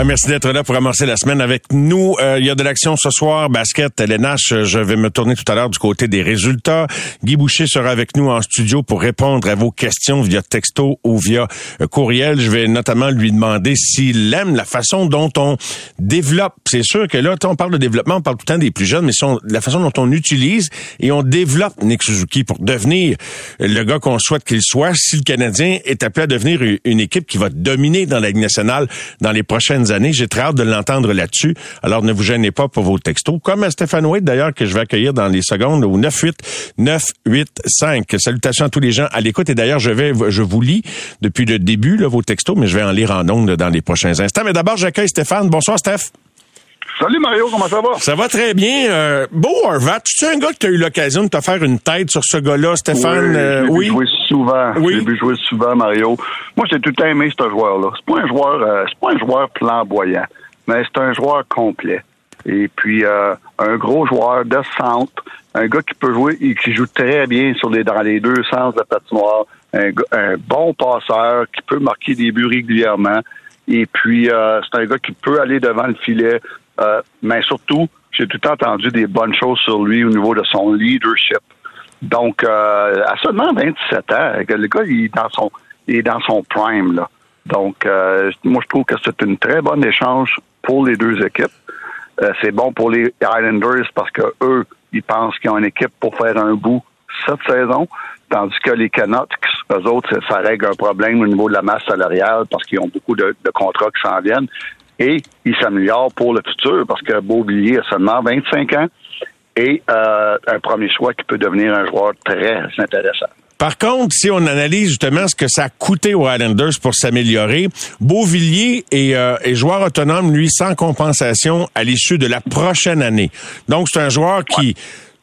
Ah, merci d'être là pour amorcer la semaine avec nous. Euh, il y a de l'action ce soir, basket, LNH. Je vais me tourner tout à l'heure du côté des résultats. Guy Boucher sera avec nous en studio pour répondre à vos questions via texto ou via euh, courriel. Je vais notamment lui demander s'il aime la façon dont on développe. C'est sûr que là, on parle de développement, on parle tout le temps des plus jeunes, mais son, la façon dont on utilise et on développe Nick Suzuki pour devenir le gars qu'on souhaite qu'il soit si le Canadien est appelé à devenir une équipe qui va dominer dans la Ligue nationale dans les prochaines années. J'ai très hâte de l'entendre là-dessus. Alors, ne vous gênez pas pour vos textos. Comme à Stéphane Wade, d'ailleurs, que je vais accueillir dans les secondes au 98985. Salutations à tous les gens à l'écoute. Et d'ailleurs, je vais, je vous lis depuis le début, là, vos textos, mais je vais en lire en ondes dans les prochains instants. Mais d'abord, j'accueille Stéphane. Bonsoir, Steph. Salut Mario, comment ça va? Ça va très bien. Euh, Beau Horvat, tu es un gars qui a eu l'occasion de te faire une tête sur ce gars-là, Stéphane? Oui, euh, oui. jouer souvent. Oui. J'ai vu jouer souvent, Mario. Moi, j'ai tout le temps aimé ce joueur-là. C'est pas un joueur, euh, c'est pas un joueur flamboyant, mais c'est un joueur complet. Et puis euh, un gros joueur de centre, un gars qui peut jouer et qui joue très bien sur les dans les deux sens de la patinoire, un, un bon passeur qui peut marquer des buts régulièrement. Et puis euh, c'est un gars qui peut aller devant le filet, euh, mais surtout, j'ai tout le temps entendu des bonnes choses sur lui au niveau de son leadership. Donc, euh, à seulement 27 ans, le gars, il est dans son, il est dans son prime, là. Donc, euh, moi, je trouve que c'est une très bonne échange pour les deux équipes. C'est bon pour les Islanders parce que eux, ils pensent qu'ils ont une équipe pour faire un bout cette saison, tandis que les Canucks, eux autres, ça, règle un problème au niveau de la masse salariale parce qu'ils ont beaucoup de contrats qui s'en viennent. Et ils s'améliorent pour le futur parce que Beauvillier a seulement 25 ans et euh, un premier choix qui peut devenir un joueur très intéressant. Par contre, si on analyse justement ce que ça a coûté aux Islanders pour s'améliorer, Beauvilliers est, euh, est joueur autonome, lui, sans compensation à l'issue de la prochaine année. Donc, c'est un joueur qui...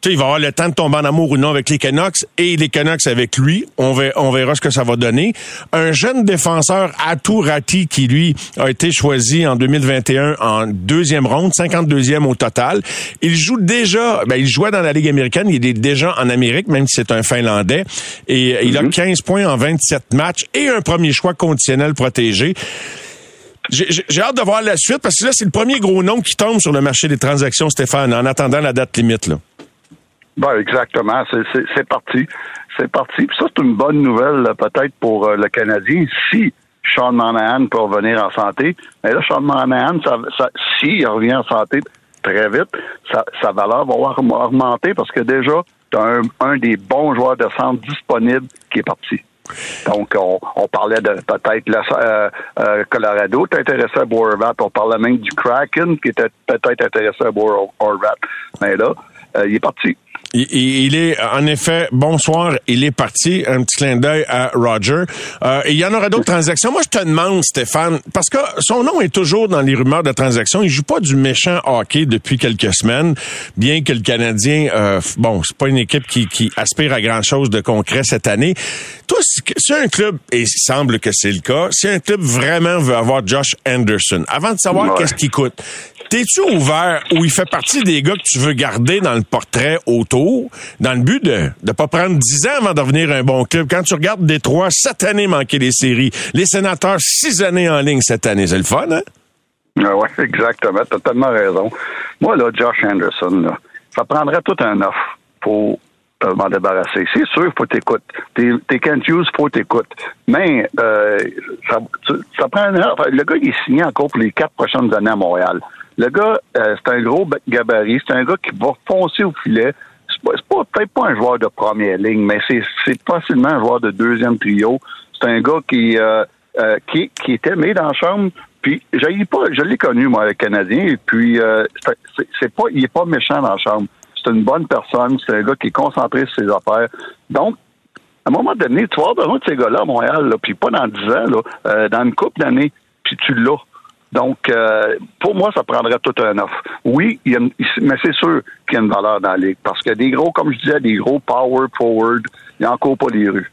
Tu sais, il va avoir le temps de tomber en amour ou non avec les Canucks et les Canucks avec lui. On verra, on verra ce que ça va donner. Un jeune défenseur, Atou Rati, qui lui a été choisi en 2021 en deuxième ronde, 52e au total. Il joue déjà, ben, il jouait dans la Ligue américaine, il est déjà en Amérique, même si c'est un Finlandais. Et euh, il a 15 points en 27 matchs et un premier choix conditionnel protégé. J'ai hâte de voir la suite parce que là, c'est le premier gros nom qui tombe sur le marché des transactions, Stéphane, en attendant la date limite. Là. Ben, exactement. C'est- parti. C'est parti. Ça, c'est une bonne nouvelle peut-être pour euh, le Canadien si Sean Monahan peut revenir en santé. Mais là, Sean Monahan, ça, ça, s'il revient en santé très vite, sa, sa valeur va augm- augmenter parce que déjà, tu as un, un des bons joueurs de centre disponibles qui est parti. Donc, on, on parlait de peut-être euh, euh, Colorado est intéressé à Boervat. On parlait même du Kraken qui était peut-être intéressé à Boervat. Mais là, euh, il est parti. Il, est, en effet, bonsoir, il est parti. Un petit clin d'œil à Roger. Euh, et il y en aura d'autres transactions. Moi, je te demande, Stéphane, parce que son nom est toujours dans les rumeurs de transactions. Il joue pas du méchant hockey depuis quelques semaines, bien que le Canadien, euh, bon, c'est pas une équipe qui, qui aspire à grand-chose de concret cette année. Toi, si si un club, et il semble que c'est le cas, si un club vraiment veut avoir Josh Anderson, avant de savoir Ouais. qu'est-ce qu'il coûte, T'es-tu ouvert ou il fait partie des gars que tu veux garder dans le portrait autour, dans le but de ne pas prendre 10 ans avant de devenir un bon club? Quand tu regardes Détroit, cette année manquer les séries, les sénateurs, six années en ligne cette année, c'est le fun, hein? Ah ouais, exactement. T'as tellement raison. Moi, là, Josh Anderson, là, ça prendrait tout un offre pour te m'en débarrasser. C'est sûr, faut t'écouter. T'es, Kent Hughes, faut t'écouter. Mais euh, ça, tu- ça prend un offre. Le gars, il est signé encore pour les quatre prochaines années à Montréal. Le gars, euh, c'est un gros ba- gabarit. C'est un gars qui va foncer au filet. C'est pas, c'est peut-être pas un joueur de première ligne, mais c'est, facilement un joueur de deuxième trio. C'est un gars qui, euh, euh, qui, est aimé dans la chambre, Puis pas, je l'ai connu moi, le Canadien. Et puis euh, pas, il est pas méchant dans la chambre. C'est une bonne personne. C'est un gars qui est concentré sur ses affaires. Donc à un moment donné, tu vas avoir besoin de ces gars-là à Montréal, puis pas dans 10 ans, là, euh, dans une couple d'années, puis tu l'as. Donc, euh, pour moi, ça prendrait tout un offre. Oui, il y a mais c'est sûr qu'il y a une valeur dans la ligue. Parce que des gros, comme je disais, des gros power forward, il n'y a encore pas les rues.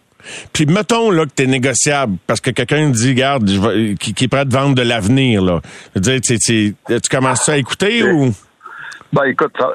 Puis mettons là que tu es négociable parce que quelqu'un dit garde qui, qui est prêt de vendre de l'avenir là. Je veux dire tu, commences à écouter ou? Ben écoute ça,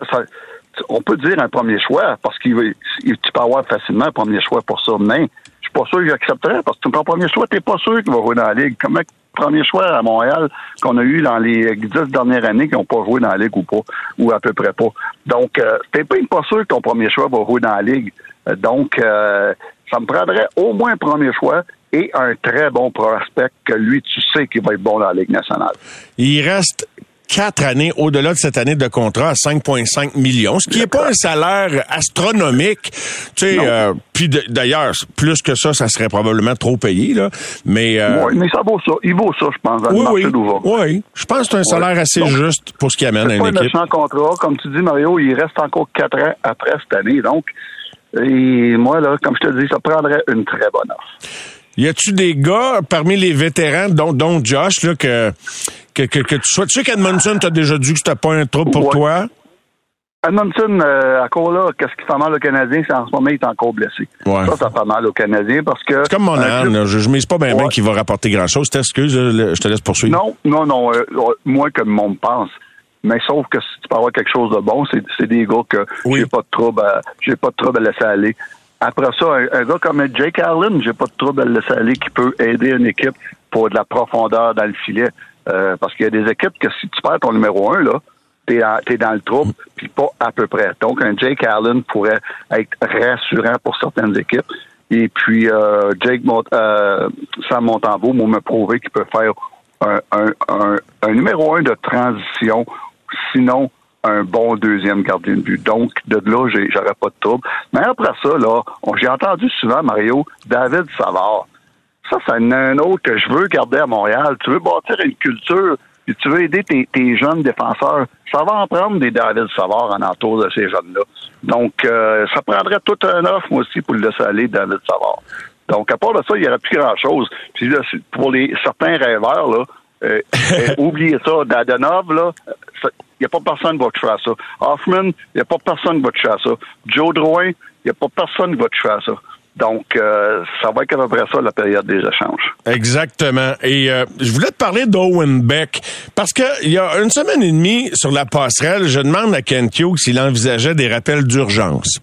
on peut dire un premier choix parce qu'il tu peux avoir facilement un premier choix pour ça mais je suis pas sûr qu'il accepterait parce que prends premier choix, tu pas sûr qu'il va jouer dans la ligue. Comment premier choix à Montréal qu'on a eu dans les dix dernières années qui n'ont pas joué dans la Ligue ou pas, ou à peu près pas. Donc, euh, t'es pas, sûr que ton premier choix va jouer dans la Ligue. Euh, donc, euh, ça me prendrait au moins un premier choix et un très bon prospect que lui, tu sais qu'il va être bon dans la Ligue nationale. Il reste quatre années au-delà de cette année de contrat à 5,5 millions, ce qui n'est pas un salaire astronomique. Tu sais, euh, puis d'ailleurs, plus que ça, ça serait probablement trop payé là. Mais euh, oui, mais ça vaut ça. Il vaut ça, je pense, dans oui, le marché oui, oui, je pense que c'est un salaire assez juste pour ce qui amène à une pas équipe. un contrat, comme tu dis, Mario. Il reste encore quatre ans après cette année, donc. Et moi là, comme je te dis, ça prendrait une très bonne offre. Y a-tu des gars parmi les vétérans, dont, dont Josh, là, que que, que, tu sois. Tu sais qu'Edmondson t'a déjà dit que c'était pas un trouble pour toi? Edmondson, euh, encore là, qu'est-ce qui fait mal au Canadien, c'est en ce moment, il est encore blessé. Ouais. Ça, ça fait mal au Canadien parce que. C'est comme mon âne, je, je mise pas bien bien qu'il va rapporter grand-chose. T'excuses, je te laisse poursuivre. Non, non, non, euh, moins que le monde pense. Mais sauf que si tu peux avoir quelque chose de bon, c'est des gars que j'ai pas de trouble à, j'ai pas de trouble à laisser aller. Après ça, un, un, gars comme Jake Allen, j'ai pas de trouble à le laisser aller qui peut aider une équipe pour de la profondeur dans le filet. Euh, parce qu'il y a des équipes que si tu perds ton numéro un, là, t'es, es dans le trouble, puis pas à peu près. Donc, un Jake Allen pourrait être rassurant pour certaines équipes. Et puis, euh, Jake Mont euh, Sam Montembeau m'a prouvé qu'il peut faire un, un, un, numéro un de transition, sinon un bon deuxième gardien de but. Donc, de là, j'aurais pas de trouble. Mais après ça, là, j'ai entendu souvent, Mario, David Savard. Ça, c'est un autre que je veux garder à Montréal. Tu veux bâtir une culture, et tu veux aider tes, jeunes défenseurs. Ça va en prendre des David Savard en entour de ces jeunes-là. Donc, euh, ça prendrait tout un offre, moi aussi, pour le laisser aller, David Savard. Donc, à part de ça, il n'y aurait plus grand-chose. Puis là, pour les certains rêveurs, là, euh, euh, oubliez ça. Dadenov, là, il n'y a pas personne qui va toucher à ça. Hoffman, il n'y a pas personne qui va toucher à ça. Joe Drouin, il n'y a pas personne qui va toucher à ça. Donc, euh, ça va être à peu près ça, la période des échanges. Exactement. Et euh, je voulais te parler d'Owen Beck, parce que il y a une semaine et demie, sur la passerelle, je demande à Ken Hughes s'il envisageait des rappels d'urgence.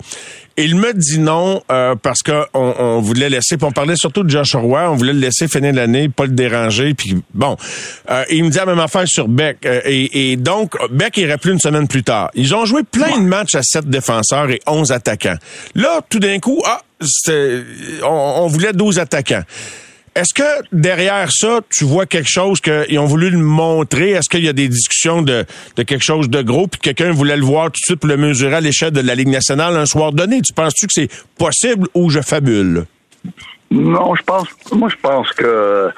Il me dit non euh, parce qu'on on voulait laisser, puis on parlait surtout de Josh Roy, on voulait le laisser finir l'année, pas le déranger, puis bon. Euh, il me dit la même affaire sur Beck. Euh, et, donc, Beck irait plus une semaine plus tard. Ils ont joué plein de matchs à sept défenseurs et onze attaquants. Là, tout d'un coup, ah, on, on voulait 12 attaquants. Est-ce que derrière ça, tu vois quelque chose qu'ils ont voulu le montrer? Est-ce qu'il y a des discussions de, quelque chose de gros, puis quelqu'un voulait le voir tout de suite pour le mesurer à l'échelle de la Ligue nationale un soir donné? Tu penses-tu que c'est possible ou je fabule? Non, je pense. Moi, je pense que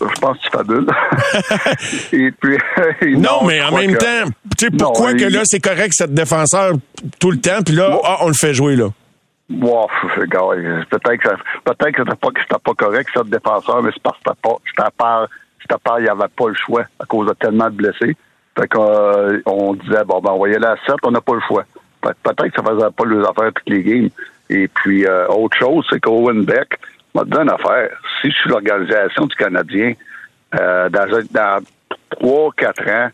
je pense que tu fabules. Et puis, non, mais en même temps, tu sais pourquoi que là c'est correct cette défenseur tout le temps, puis là, ah, on le fait jouer là. Wow, peut-être que peut-être que c'était pas que pas correct cette défenseur, mais c'est parce que c'était pas c'était pas il n'y avait pas le choix à cause de tellement de blessés. Fait qu'on euh, disait bon ben envoyez-la à 7, on n'a pas le choix. Peut-être que ça faisait pas les affaires toutes les games. Et puis euh, autre chose, c'est qu'Owen Beck m'a donné une affaire. Si je suis l'organisation du Canadien, euh, dans, dans 3-4 ans,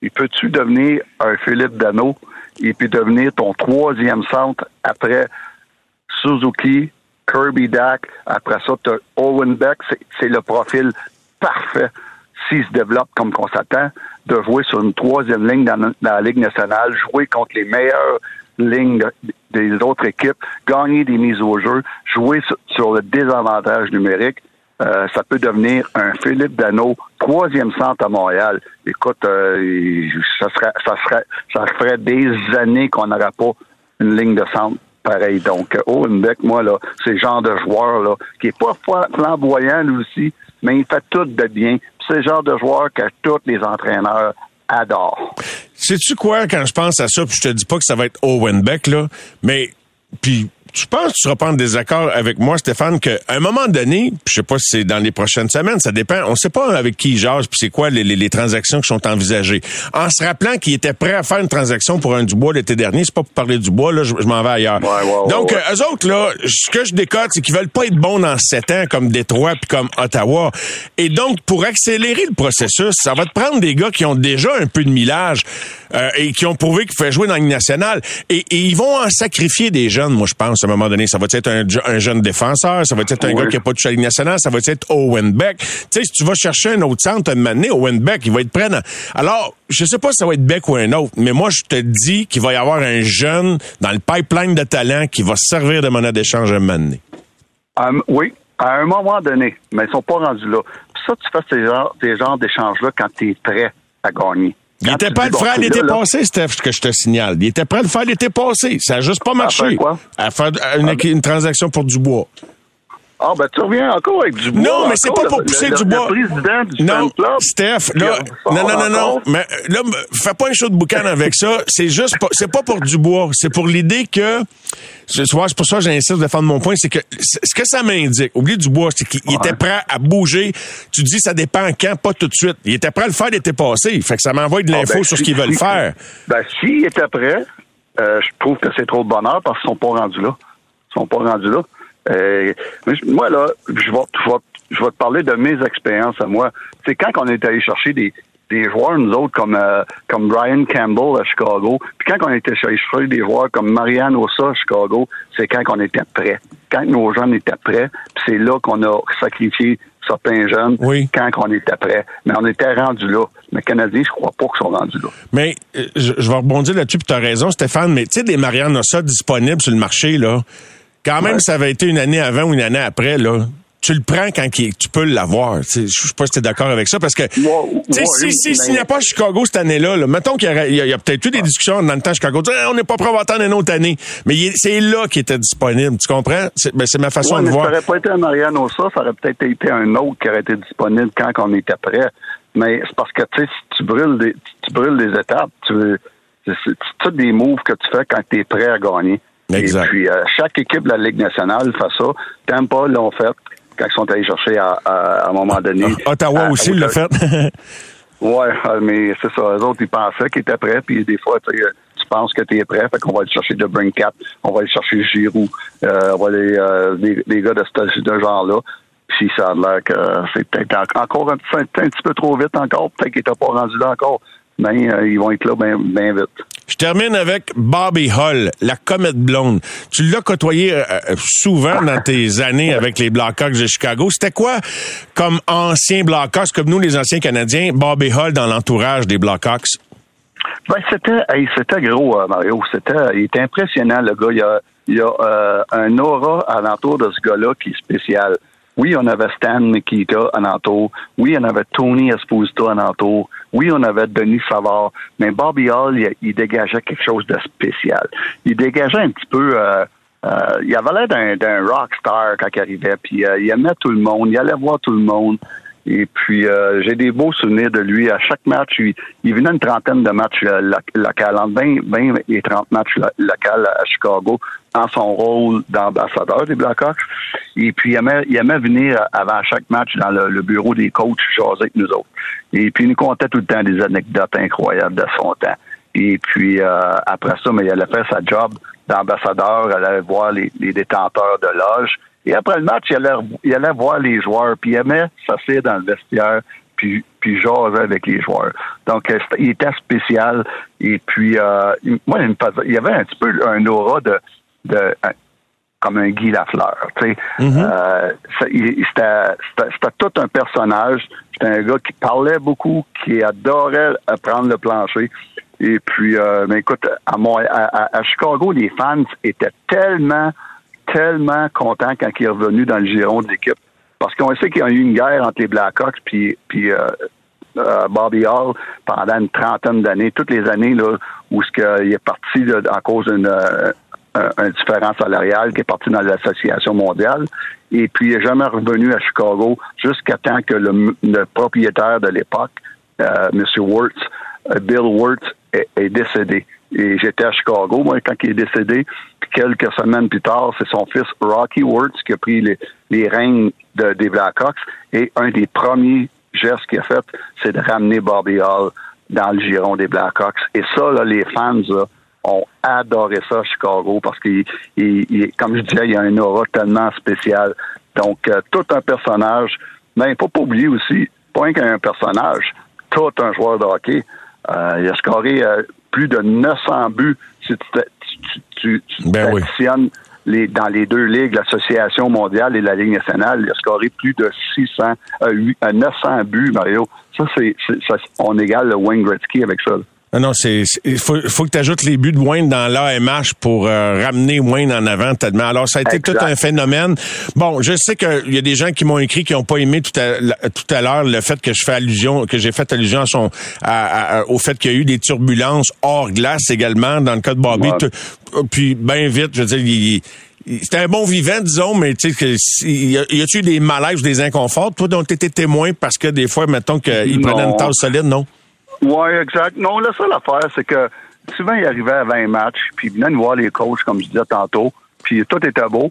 il peut-tu devenir un Philippe Dano et puis devenir ton troisième centre après Suzuki, Kirby Dack. Après ça, tu Owen Beck. C'est le profil parfait s'il se développe comme qu'on s'attend, de jouer sur une troisième ligne dans, la Ligue nationale, jouer contre les meilleures lignes des autres équipes, gagner des mises au jeu, jouer sur, le désavantage numérique. Euh, ça peut devenir un Philippe Dano, troisième centre à Montréal. Écoute, euh, ça serait, ça ça ferait des années qu'on n'aurait pas une ligne de centre pareil. Donc, euh, Owen Beck, moi, là, c'est le genre de joueur là, qui est pas flamboyant, lui aussi, mais il fait tout de bien. c'est le genre de joueur que tous les entraîneurs adorent. Sais-tu quoi, quand je pense à ça, puis je te dis pas que ça va être Owen Beck, là, mais puis je pense que tu seras pas en désaccord avec moi, Stéphane, qu'à un moment donné, je sais pas si c'est dans les prochaines semaines, ça dépend. On sait pas avec qui il jase, puis c'est quoi les, les, transactions qui sont envisagées. En se rappelant qu'il était prêt à faire une transaction pour un Dubois l'été dernier, c'est pas pour parler du bois, là, je, m'en vais ailleurs. Donc, ouais. Euh, eux autres, là, ce que je décote, c'est qu'ils veulent pas être bons dans sept ans comme Détroit puis comme Ottawa. Et donc, pour accélérer le processus, ça va te prendre des gars qui ont déjà un peu de millage euh, et qui ont prouvé qu'ils pouvaient jouer dans la nationale. Et, et, ils vont en sacrifier des jeunes, moi, je pense, à un moment donné. Ça va être un, un jeune défenseur, ça va être un gars qui n'a pas touché à la Ligue nationale, ça va être Owen Beck. Tu sais, si tu vas chercher un autre centre, un moment Owen Beck, il va être prêt. Alors, je sais pas si ça va être Beck ou un autre, mais moi, je te dis qu'il va y avoir un jeune dans le pipeline de talent qui va servir de monnaie d'échange un moment donné. Um, oui, à un moment donné, mais ils sont pas rendus là. Puis ça, tu fais ces genres, ces genres d'échanges-là quand tu es prêt à gagner. Il était pas le faire l'été passé, Steph, que je te signale. Il était prêt à le faire l'été passé. Ça n'a juste pas marché. À faire quoi? À faire une, une transaction pour Dubois. Ah, ben, tu reviens encore avec Dubois. Non, mais c'est pas pour pousser le, Dubois. Le président du non. Steph, là, non, non, non, non, mais là, fais pas un show de boucan avec ça. C'est juste, pas, c'est pas pour Dubois. C'est pour l'idée que, c'est pour ça que j'insiste de défendre mon point, c'est que ce que ça m'indique, oublie Dubois, c'est qu'il était prêt à bouger. Tu dis, ça dépend quand, pas tout de suite. Il était prêt à le faire l'été passé. Fait que ça m'envoie de l'info ah, ben, sur ce qu'ils veulent faire. Ben, s'il était prêt, euh, je trouve que c'est trop de bonheur parce qu'ils sont pas rendus là. Ils sont pas rendus là. Euh, moi, là, je vais, je, vais, je vais te parler de mes expériences à moi. C'est quand on est allé chercher des, des joueurs, nous autres, comme, euh, comme Brian Campbell à Chicago, puis quand on était allé chercher des joueurs comme Marianne Ossa à Chicago, c'est quand on était prêts. Quand nos jeunes étaient prêts, c'est là qu'on a sacrifié certains jeunes oui. quand on était prêts. Mais on était rendus là. Mais Canadiens, je crois pas qu'ils sont rendus là. Mais euh, je, je, vais rebondir là-dessus, puis tu as raison, Stéphane, mais tu sais, des Marianne Ossa disponibles sur le marché, là, quand même, ouais. ça avait été une année avant ou une année après, là. Tu le prends quand tu peux l'avoir. Je sais pas si tu es d'accord avec ça, parce que si s'il si, n'y a pas Chicago cette année-là, là, mettons qu'il y a, y a, a peut-être eu des discussions dans le temps Chicago, on n'est pas prêt à attendre une autre année. Mais c'est là qu'il était disponible. Tu comprends? C'est ben, ma façon de voir. Ça aurait pas été un Mariano Ossa, ça aurait peut-être été un autre qui aurait été disponible quand on était prêt. Mais c'est parce que si tu brûles des, tu brûles des étapes, tu c'est tout des moves que tu fais quand tu es prêt à gagner. Exact. Et puis, euh, chaque équipe de la Ligue nationale fait ça. Tampa l'ont fait quand ils sont allés chercher à, à, à un moment donné. Ottawa à, aussi l'a fait. ouais, mais c'est ça. Eux autres, ils pensaient qu'ils étaient prêts, puis des fois, tu penses que tu es prêt, fait qu'on va aller chercher de Brinkat, on va aller chercher Giroud, euh, on va aller, euh, des, des, gars de ce de genre-là. Puis ça a l'air que c'est peut-être encore un, un, petit peu trop vite encore. Peut-être qu'ils n'étaient pas rendus là encore. Mais euh, ils vont être là bien ben vite. Je termine avec Bobby Hull, la comète blonde. Tu l'as côtoyé euh, souvent dans tes années avec les Blackhawks de Chicago. C'était quoi comme ancien Blackhawks, comme nous les anciens Canadiens, Bobby Hull dans l'entourage des Blackhawks? Ben c'était, hey, c'était gros, euh, Mario. C'était, il était impressionnant le gars. Il y a, il y a euh, un aura alentour de ce gars-là qui est spécial. Oui, on avait Stan Nikita alentour. Oui, on avait Tony Esposito alentour. Oui, on avait Denis Savard. Mais Bobby Hall, il, dégageait quelque chose de spécial. Il dégageait un petit peu... Euh, euh, il avait l'air d'un, d'un rockstar quand il arrivait. Puis euh, il aimait tout le monde. Il allait voir tout le monde. Et puis, euh, j'ai des beaux souvenirs de lui. À chaque match, il, venait une trentaine de matchs euh, locaux, entre 20, 20 et 30 matchs locaux à Chicago, en son rôle d'ambassadeur des Blackhawks. Et puis, il aimait, il aimait venir avant chaque match dans le, bureau des coachs jaser avec nous autres. Et puis, il nous contait tout le temps des anecdotes incroyables de son temps. Et puis, euh, après ça, mais il allait faire sa job d'ambassadeur, allait voir les, détenteurs de loge. Et après le match, il allait, il allait voir les joueurs, puis il aimait s'asseoir dans le vestiaire, puis, puis jaser avec les joueurs. Donc, il était spécial. Et puis, euh, moi, il, me faisait, il y avait un petit peu un aura de, de comme un Guy Lafleur. Tu sais, Mm-hmm. euh, c'était, c'était tout un personnage. C'était un gars qui parlait beaucoup, qui adorait prendre le plancher. Et puis, euh, mais écoute, à, mon, à, à Chicago, les fans étaient tellement tellement content quand il est revenu dans le giron de l'équipe. Parce qu'on sait qu'il y a eu une guerre entre les Blackhawks puis, puis euh, euh, Bobby Hall pendant une trentaine d'années, toutes les années là, où ce est parti là, en cause d'une euh, différent salarial qui est parti dans l'association mondiale. Et puis, il n'est jamais revenu à Chicago jusqu'à temps que le, propriétaire de l'époque, euh, M. Wirtz, Bill Wirtz, est décédé. Et j'étais à Chicago, moi, quand il est décédé. Puis quelques semaines plus tard, c'est son fils Rocky Wirtz qui a pris les, les règnes de- des Blackhawks. Et un des premiers gestes qu'il a fait, c'est de ramener Bobby Hall dans le giron des Blackhawks. Et ça, là, les fans là, ont adoré ça à Chicago parce qu'il, il- comme je disais, il y a un aura tellement spécial. Donc, euh, tout un personnage, mais il faut pas oublier aussi, pas qu'un personnage, tout un joueur de hockey. Euh, il a scoré euh, plus de 900 buts si tu, tu, tu, tu Ben oui. les, dans les deux ligues, l'Association mondiale et la Ligue nationale. Il a scoré plus de 600, euh, huit- euh, 900 buts, Mario. Ça, c'est, c'est- ça, on égale le Wayne Gretzky avec ça. Ah non, c'est il faut, faut que tu ajoutes les buts de Wayne dans l'AMH pour euh, ramener Wayne en avant tellement. Alors ça a été Exact. tout un phénomène. Bon, je sais qu'il y a des gens qui m'ont écrit qui n'ont pas aimé tout à, tout à l'heure le fait que je fais allusion que j'ai fait allusion à son à- à- au fait qu'il y a eu des turbulences hors glace également dans le cas de Bobby. Ouais. Tout- Puis bien vite, je veux dire, il- c'était un bon vivant, disons, mais tu sais, y a-tu eu des malaises ou des inconforts, toi, dont tu étais témoin parce que des fois, mettons qu'il Non. prenait une tasse solide, non? Oui, exact. Non, la seule affaire, c'est que souvent, il arrivait à 20 matchs, puis il venait nous voir les coachs, comme je disais tantôt, puis tout était beau.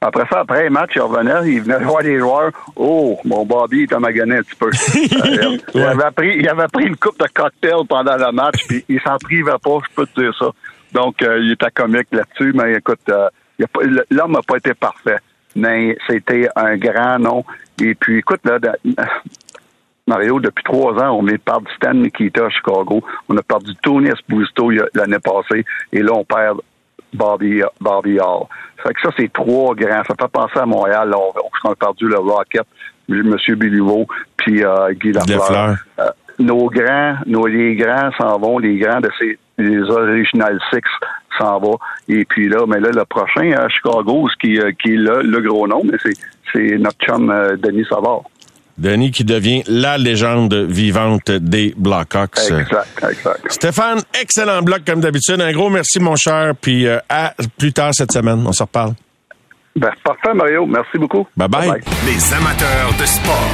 Après ça, après un match, il revenait, il venait voir les joueurs. Oh, mon Bobby, il t'a magané un petit peu. Euh, il, avait pris, il avait pris une coupe de cocktail pendant le match, puis il s'en privait pas, je peux te dire ça. Donc, euh, il était comique là-dessus, mais écoute, euh, il a pas- l'homme n'a pas été parfait, mais c'était un grand nom. Et puis, écoute, là, Mario, depuis trois ans, on est perdu Stan Nikita à Chicago. On a perdu Tony Esposito l'année passée. Et là, on perd Bobby, Bobby Hall. Fait que ça, c'est trois grands. Ça fait penser à Montréal. Là, on, on a perdu le Rocket, M. Béliveau, puis euh, Guy Lafleur. Euh, nos grands, nos, les grands s'en vont. Les grands de ces les Original Six s'en vont. Et puis là, mais là, le prochain à Chicago, ce qui, euh, qui est le, le gros nom, mais c'est, c'est notre chum euh, Denis Savard. Denis qui devient la légende vivante des Blackhawks. Exact, exact. Stéphane, excellent bloc comme d'habitude. Un gros merci, mon cher. Puis euh, à plus tard cette semaine. On se reparle. Ben, parfait, Mario. Merci beaucoup. Bye bye. Les amateurs de sport.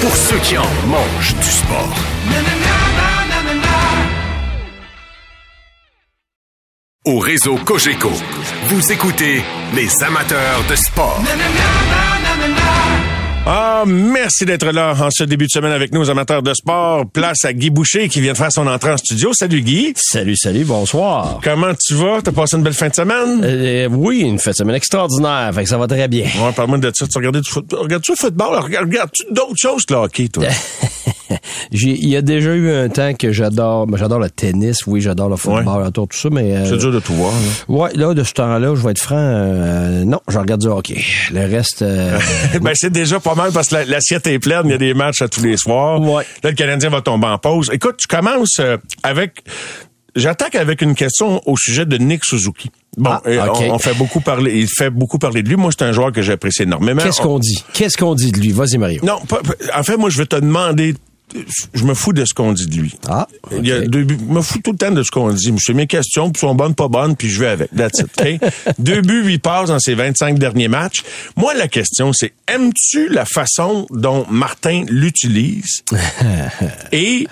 Pour ceux qui en mangent du sport. Au réseau Cogeco, vous écoutez les amateurs de sport. Ah, merci d'être là en ce début de semaine avec nous, amateurs de sport. Place à Guy Boucher qui vient de faire son entrée en studio. Salut Guy. Salut, salut, bonsoir. Comment tu vas? T'as passé une belle fin de semaine? Euh, oui, une fête de semaine extraordinaire, fait que ça va très bien. Ouais, parle-moi de ça. Tu regardais du foot- Regardes-tu le football? Regarde- Regardes-tu d'autres choses que le hockey, toi? Il y a déjà eu un temps que j'adore, ben, j'adore le tennis, oui, j'adore le football, autour tout ça, mais euh, C'est dur de tout voir. là. ouais, là de ce temps-là, je vais être franc, euh, non, je regarde du hockey. Le reste, euh, ben, c'est déjà pas mal parce que la- l'assiette est pleine. Il y a des matchs à tous les soirs. Ouais. Là, le Canadien va tomber en pause. Écoute, tu commences euh, avec... J'attaque avec une question au sujet de Nick Suzuki. Bon, Ah, ok. on, on fait beaucoup parler, il fait beaucoup parler de lui. Moi, c'est un joueur que j'apprécie énormément. qu'est-ce On- qu'on dit? Qu'est-ce qu'on dit de lui? Vas-y, Mario. Non, pas- en fait, moi, je vais te demander. Je me fous de ce qu'on dit de lui. Ah, Il y a deux buts- je me fous tout le temps de ce qu'on dit. Je fais mes questions, puis sont bonnes, pas bonnes, puis je vais avec. That's it, OK? deux buts, huit passes dans ses 25 derniers matchs. Moi, la question, c'est aimes-tu la façon dont Martin l'utilise? Et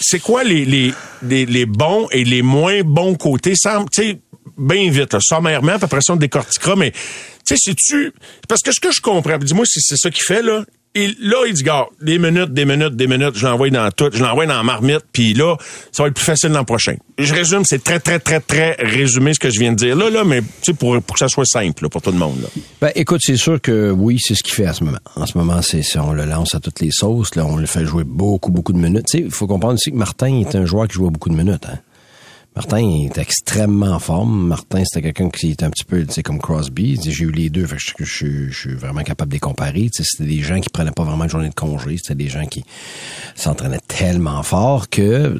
c'est quoi les, les, les, les bons et les moins bons côtés? Sans, tu sais, bien vite, là, sommairement, puis après ça, on décortiquera, mais, tu sais, c'est-tu... Parce que ce que je comprends, dis-moi si c'est ça qu'il fait, là, et là, il dit, gars, des minutes, des minutes, des minutes, je l'envoie dans tout, je l'envoie dans la marmite, puis là, ça va être plus facile l'an prochain. Je résume, c'est très, très, très, très résumé ce que je viens de dire là, là, mais, tu sais, pour, pour que ça soit simple, là, pour tout le monde, là. Ben, écoute, c'est sûr que oui, c'est ce qu'il fait à ce moment. En ce moment, c'est on le lance à toutes les sauces. Là, on le fait jouer beaucoup, beaucoup de minutes. Il faut comprendre aussi que Martin est un joueur qui joue beaucoup de minutes. Hein. Martin est extrêmement en forme. Martin, c'était quelqu'un qui était un petit peu, tu sais, comme Crosby. J'ai eu les deux, je, suis vraiment capable de les comparer. C'était des gens qui prenaient pas vraiment de journée de congé. C'était des gens qui s'entraînaient tellement fort que,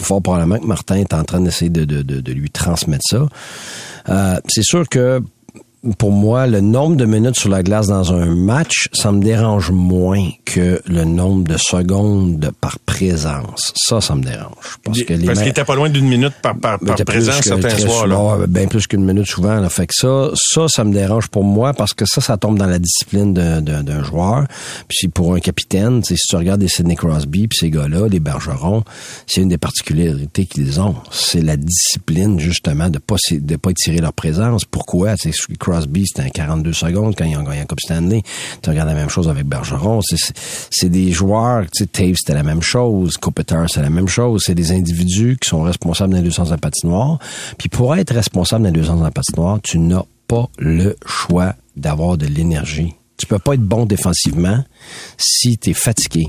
fort probablement que Martin est en train d'essayer de, de, de, de lui transmettre ça. Euh, c'est sûr que pour moi, le nombre de minutes sur la glace dans un match, ça me dérange moins que le nombre de secondes par présence. Ça, ça me dérange. Parce que les Parce ma- qu'il était pas loin d'une minute par, présence certains soirs. Là. bien plus qu'une minute souvent. Là. Fait que ça, ça, ça me dérange pour moi parce que ça, ça tombe dans la discipline d'un- joueur. Puis si pour un capitaine, si tu regardes les Sidney Crosby puis ces gars-là, les Bergerons, c'est une des particularités qu'ils ont. C'est la discipline justement de pas de pas étirer leur présence. Pourquoi? Crosby c'était un 42 secondes quand ils ont gagné la Coupe Stanley. Tu regardes la même chose avec Bergeron. C'est- des joueurs. Tu sais, Taves c'était la même chose. Kopitar c'est la même chose. C'est des individus qui sont responsables dans les deux patinoire. Puis pour être responsable dans les deux tu n'as pas le choix d'avoir de l'énergie. Tu peux pas être bon défensivement si tu es fatigué.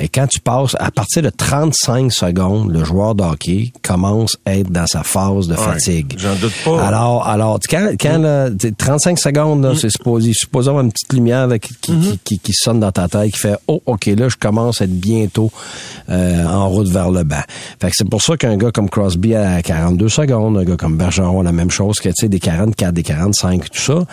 Et quand tu passes, à partir de 35 secondes, le joueur de hockey commence à être dans sa phase de fatigue. j'en doute pas. Alors, alors quand, quand là, tu sais, 35 secondes, là, c'est supposé, avoir une petite lumière là, qui, qui, qui, qui- qui sonne dans ta tête, qui fait « Oh, OK, là, je commence à être bientôt euh, en route vers le bas. » Fait que c'est pour ça qu'un gars comme Crosby à 42 secondes, un gars comme Bergeron, la même chose que, tu sais, des 44, des 45, tout ça,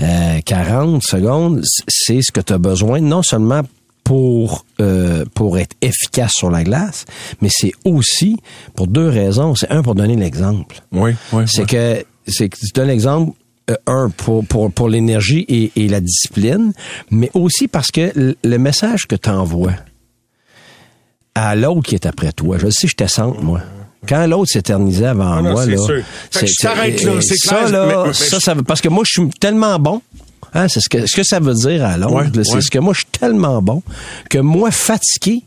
euh, 40 secondes, c- c'est ce que tu as besoin, non seulement pour euh, pour être efficace sur la glace, mais c'est aussi pour deux raisons. C'est un pour donner l'exemple. Oui, oui. C'est oui. que c'est que tu donnes l'exemple euh, un pour pour pour l'énergie et, et la discipline, mais aussi parce que le message que tu envoies à l'autre qui est après toi, je sais, je te sens moi. Quand l'autre s'éternisait avant Ah non, moi, c'est là, t'arrête là, c'est ça mais- ça, parce que moi je suis tellement bon. Hein, c'est ce que ce que ça veut dire à. Ouais, là, c'est ouais. ce que moi je suis tellement bon que moi fatigué,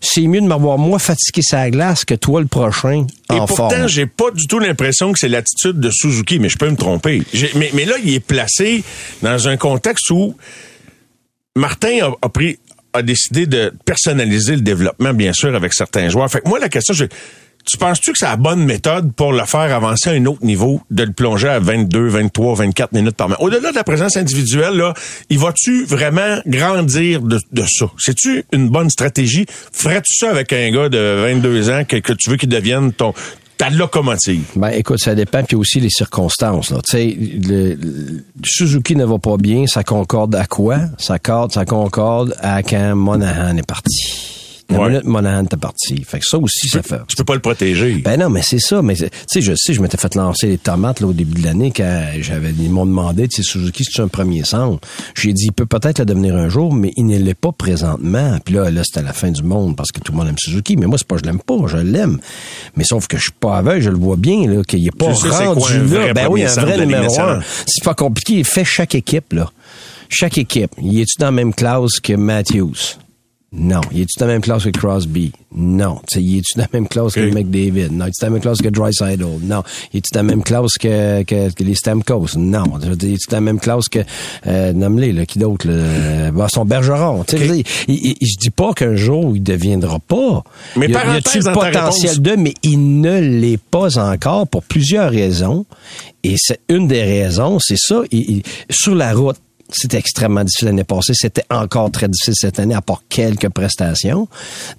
c'est mieux de m'avoir moi fatigué la glace que toi le prochain Et en pourtant, forme. j'ai pas du tout l'impression que c'est l'attitude de Suzuki, mais je peux me tromper. Mais, mais là, il est placé dans un contexte où Martin a, a pris a décidé de personnaliser le développement, bien sûr, avec certains joueurs. Fait que moi, la question, je, tu penses-tu que c'est la bonne méthode pour le faire avancer à un autre niveau, de le plonger à 22, 23, 24 minutes par match? Au-delà de la présence individuelle, là, il va-tu vraiment grandir de, de ça? C'est-tu une bonne stratégie? Ferais-tu ça avec un gars de 22 ans que, tu veux qu'il devienne ton, ta locomotive? Ben, écoute, ça dépend, puis aussi les circonstances. Là. Le, le- Suzuki ne va pas bien, ça concorde à quoi? Ça concorde, ça concorde à quand Monahan est parti. La Ouais. minute Monahan est parti. Fait que ça aussi, ça fait... Tu peux pas le protéger. Ben non, mais c'est ça. Mais tu sais, je sais, je m'étais fait lancer les tomates là, au début de l'année quand j'avais ils m'ont demandé, tu sais, Suzuki, c'est un premier centre? J'ai dit, il peut peut-être le devenir un jour, mais il ne l'est pas présentement. Puis là, là, c'était la fin du monde parce que tout le monde aime Suzuki. Mais moi, c'est pas, je l'aime pas, je l'aime. Mais sauf que je suis pas aveugle, je le vois bien là, qu'il est pas Tu sais c'est rendu quoi là. Ben oui, un vrai numéro un. C'est pas compliqué. Il fait chaque équipe là. Chaque équipe. Il est-tu dans la même classe que Matthews? Non. Il est-tu dans la même classe que Crosby? Non. Tu sais, il est-tu dans la même classe que. McDavid? Non. Il est-tu dans la même classe que Drysdale? Non. Il est-tu dans la même classe que, que, que les Stamkos? Non. Je veux dire, Il est-tu dans la même classe que, euh, là, qui d'autre, là? Euh, ben, son Bergeron. Je veux dire, il, je dis pas qu'un jour, il deviendra pas. Mais il y a, il y a-tu parenthèse le potentiel de, mais il ne l'est pas encore pour plusieurs raisons. Et c'est une des raisons, c'est ça. Il- sur la route, c'était extrêmement difficile l'année passée. C'était encore très difficile cette année, à part quelques prestations.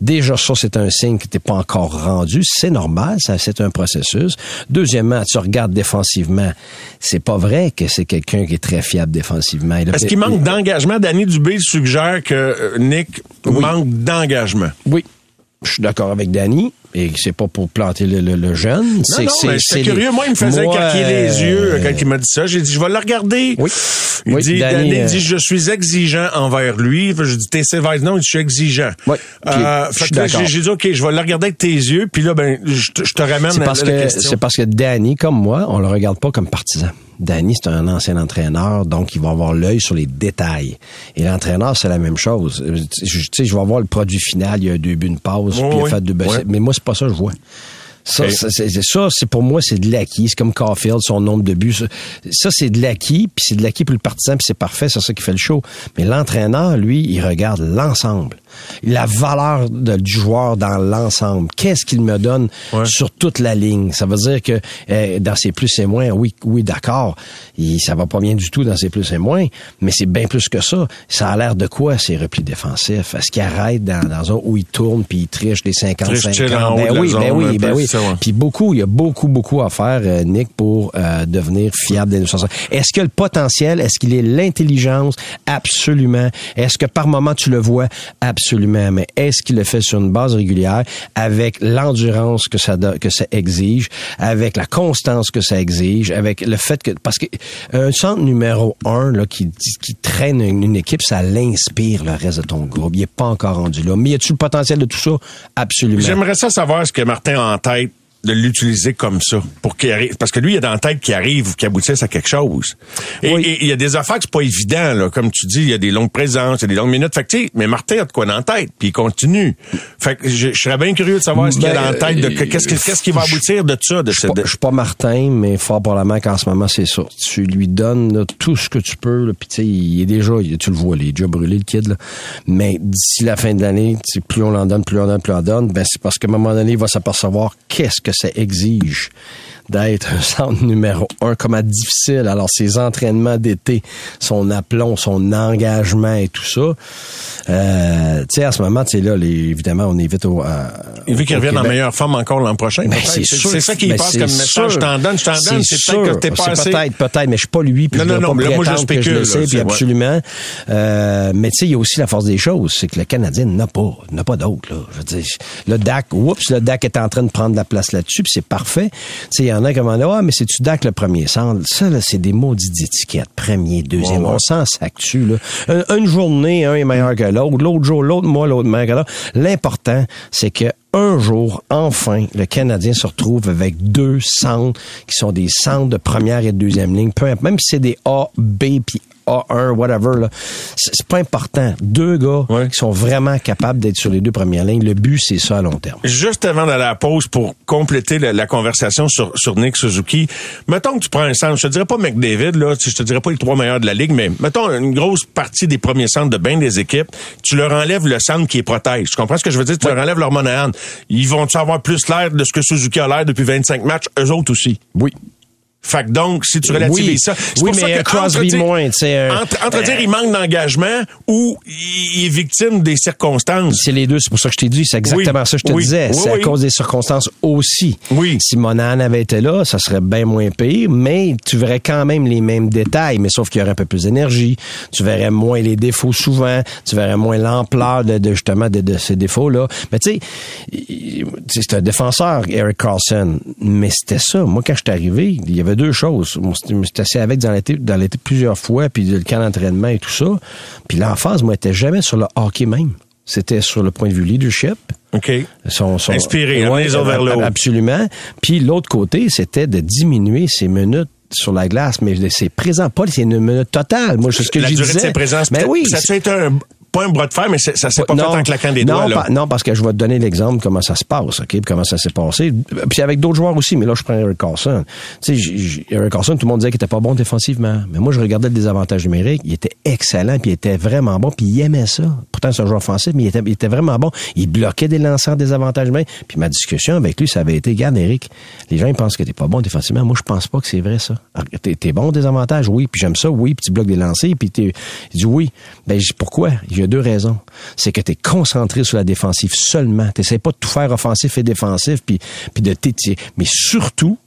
Déjà, ça, c'est un signe que t'es pas encore rendu. C'est normal, ça, c'est un processus. Deuxièmement, tu regardes défensivement. C'est pas vrai que c'est quelqu'un qui est très fiable défensivement. Est-ce qu'il manque d'engagement? Danny Dubé suggère que euh, Nick Oui. manque d'engagement. Oui. Je suis d'accord avec Danny. Et c'est pas pour planter le, le- le jeune. C'est non, c'est- mais c'est j'étais curieux. Moi, il me faisait écarquiller les euh, yeux euh, quand il m'a dit ça. J'ai dit, je vais le regarder. Oui. Il Oui, dit, Danny, Danny euh, dit, je suis exigeant envers lui. Je dis, t'es sévère. Non, je suis exigeant. Oui. Euh, fait que j'ai j'ai dit, OK, je vais le regarder avec tes yeux. Puis là, ben, je te, je te ramène C'est à parce la que question. c'est parce que Danny, comme moi, on le regarde pas comme partisan. Danny, c'est un ancien entraîneur, donc il va avoir l'œil sur les détails. Et l'entraîneur, c'est la même chose. Tu sais, je vais avoir le produit final, il y a deux buts, une pause, puis il a fait deux. Ouais. Mais moi, c'est pas ça que je vois. Ça, c'est- c'est pour moi, c'est de l'acquis. C'est comme Caulfield, son nombre de buts. Ça, ça, c'est de l'acquis, puis c'est de l'acquis pour le partisan, puis c'est parfait, c'est ça qui fait le show. Mais l'entraîneur, lui, il regarde l'ensemble. La valeur de- du joueur dans l'ensemble. Qu'est-ce qu'il me donne Ouais. sur toute la ligne? Ça veut dire que euh, dans ses plus et moins, oui, oui, d'accord, ça va pas bien du tout dans ses plus et moins, mais c'est bien plus que ça. Ça a l'air de quoi, ces replis défensifs? Est-ce qu'il arrête dans, dans un où il tourne puis il triche les 50 Triche, 50 chill en haut de Ben oui, ben oui, ben oui. ouais. Puis beaucoup, il y a beaucoup, beaucoup à faire, euh, Nick, pour euh, devenir fiable des 960. Est-ce a le potentiel? Est-ce qu'il est l'intelligence? Absolument. Est-ce que par moment tu le vois? Absolument. Mais est-ce qu'il le fait sur une base régulière avec l'endurance que ça exige, avec la constance que ça exige, avec le fait que parce que un centre numéro un qui traîne une, une équipe, ça l'inspire le reste de ton groupe. Il est pas encore rendu là. Mais y a-tu le potentiel de tout ça? Absolument. J'aimerais ça savoir ce que Martin a en tête de l'utiliser comme ça pour qu'il arrive parce que lui il a dans la tête qu'il arrive ou qu'il aboutisse à quelque chose. Et Oui. et il y a des affaires que c'est pas évident là, comme tu dis, il y a des longues présences, il y a des longues minutes. Fait que tu sais, mais Martin a de quoi dans la tête, puis il continue. Fait que je, je serais bien curieux de savoir ce qu'il y a Ben, dans la tête de que- qu'est-ce que- qu'est-ce qui va aboutir de ça de Je suis pas- de- Martin, mais fort probablement qu'en ce moment, c'est ça. Tu lui donnes là, tout ce que tu peux, puis tu sais, il est déjà, il- tu le vois, il est déjà brûlé, le kid. Là. Mais d'ici la fin de l'année, plus on l'en donne, plus on en donne, plus on en donne, ben c'est parce qu'à un moment donné, il va s'apercevoir qu'est-ce que ça exige d'être un centre numéro un, comment difficile. Alors, ses entraînements d'été, son aplomb, son engagement et tout ça. Euh, tu sais, à ce moment, tu sais, là, les- évidemment, on est vite au... à- Il veut qu'il revienne en meilleure forme encore l'an prochain. Ben, c'est c'est sûr. c'est ça qui Ben, passe comme message. Je t'en donne, je t'en donne. C'est sûr. peut-être que t'es pas C'est assez. Peut-être, peut-être, mais je suis pas lui, puis Non, je non, non, pas là, moi, je que je spécule, le là, sais, puis c'est- ouais. absolument. Euh, mais tu sais, il y a aussi la force des choses, c'est que le Canadien n'a pas, n'a pas d'autre. Là. Je veux dire, le DAC, oups, le DAC est en train de prendre la place là-dessus, puis c'est parfait. Tu sais, il y en a qui ah, mais c'est-tu DAC le premier centre? Ça, là, c'est des maudites étiquettes. Premier, deuxième, Ouais, ouais. on s'en s'actue, là. Un- une journée, un est meilleur que l'autre, l'autre jour, l'autre mois, l'autre meilleur que l'autre. L'important, c'est que un jour, enfin, le Canadien se retrouve avec deux centres qui sont des centres de première et de deuxième ligne. Peu importe, même si c'est des A, B, puis A1, whatever, là. C'est pas important. Deux gars Ouais. qui sont vraiment capables d'être sur les deux premières lignes. Le but, c'est ça à long terme. Juste avant d'aller à la pause pour compléter la, la conversation sur, sur Nick Suzuki, mettons que tu prends un centre, je te dirais pas McDavid, là, je te dirais pas les trois meilleurs de la ligue, mais mettons une grosse partie des premiers centres de bien des équipes, tu leur enlèves le centre qui les protège. Tu comprends ce que je veux dire? Tu leur enlèves leur monnaie. Ils vont-tu avoir plus l'air de ce que Suzuki a l'air depuis 25 matchs? Eux autres aussi. Oui. Fait que donc, si tu relativises Oui. ça, c'est Oui, pour ça mais que Crosby entre dire- moins, euh, entre, entre dire il manque d'engagement ou il est victime des circonstances. C'est les deux, c'est pour ça que je t'ai dit, c'est exactement Oui, ça que je te disais. c'est à cause des circonstances aussi. Oui. Si Monan avait été là, ça serait bien moins pire, mais tu verrais quand même les mêmes détails, mais sauf qu'il y aurait un peu plus d'énergie. Tu verrais moins les défauts souvent, tu verrais moins l'ampleur de, de, justement de, de ces défauts-là. Mais tu sais, c'est un défenseur, Eric Carlson, mais c'était ça. Moi, quand je suis arrivé, il y avait deux choses. Moi, Je m'étais assis avec dans l'été, dans l'été plusieurs fois, puis le camp d'entraînement et tout ça. Puis l'emphase, moi, était jamais sur le hockey même. C'était sur le point de vue leadership. OK. Inspiré, hein, les overloads. Absolument. Puis l'autre côté, c'était de diminuer ses minutes sur la glace, mais c'est présent, pas c'est une minute totale. Moi, c'est ce que la durée de. Mais peut-être- oui. Ça a été un, pas un bras de fer, mais ça s'est pas fait en claquant des non, doigts. Là. pa- non, parce que je vais te donner l'exemple comment ça se passe, OK, comment ça s'est passé. Puis avec d'autres joueurs aussi, mais là, je prends Eric Carlson. Tu sais, Eric Carlson, tout le monde disait qu'il était pas bon défensivement. Mais moi, je regardais le désavantage numérique. Il était excellent, puis il était vraiment bon, puis il aimait ça. Pourtant, c'est un joueur offensif, mais il était, il était vraiment bon. Il bloquait des lanceurs des avantages numériques. Puis ma discussion avec lui, ça avait été, regarde, Eric, les gens, ils pensent que t'es pas bon défensivement. Moi, je pense pas que c'est vrai, ça. Alors, T'es, t'es bon des avantages, oui, puis j'aime ça, oui, puis tu bloques des lancers, puis t'es, il dit oui. Ben, pourquoi? Il deux raisons. C'est que t'es concentré sur la défensive seulement. T'essaies pas de tout faire offensif et défensif, puis, puis de t'étirer. Mais surtout,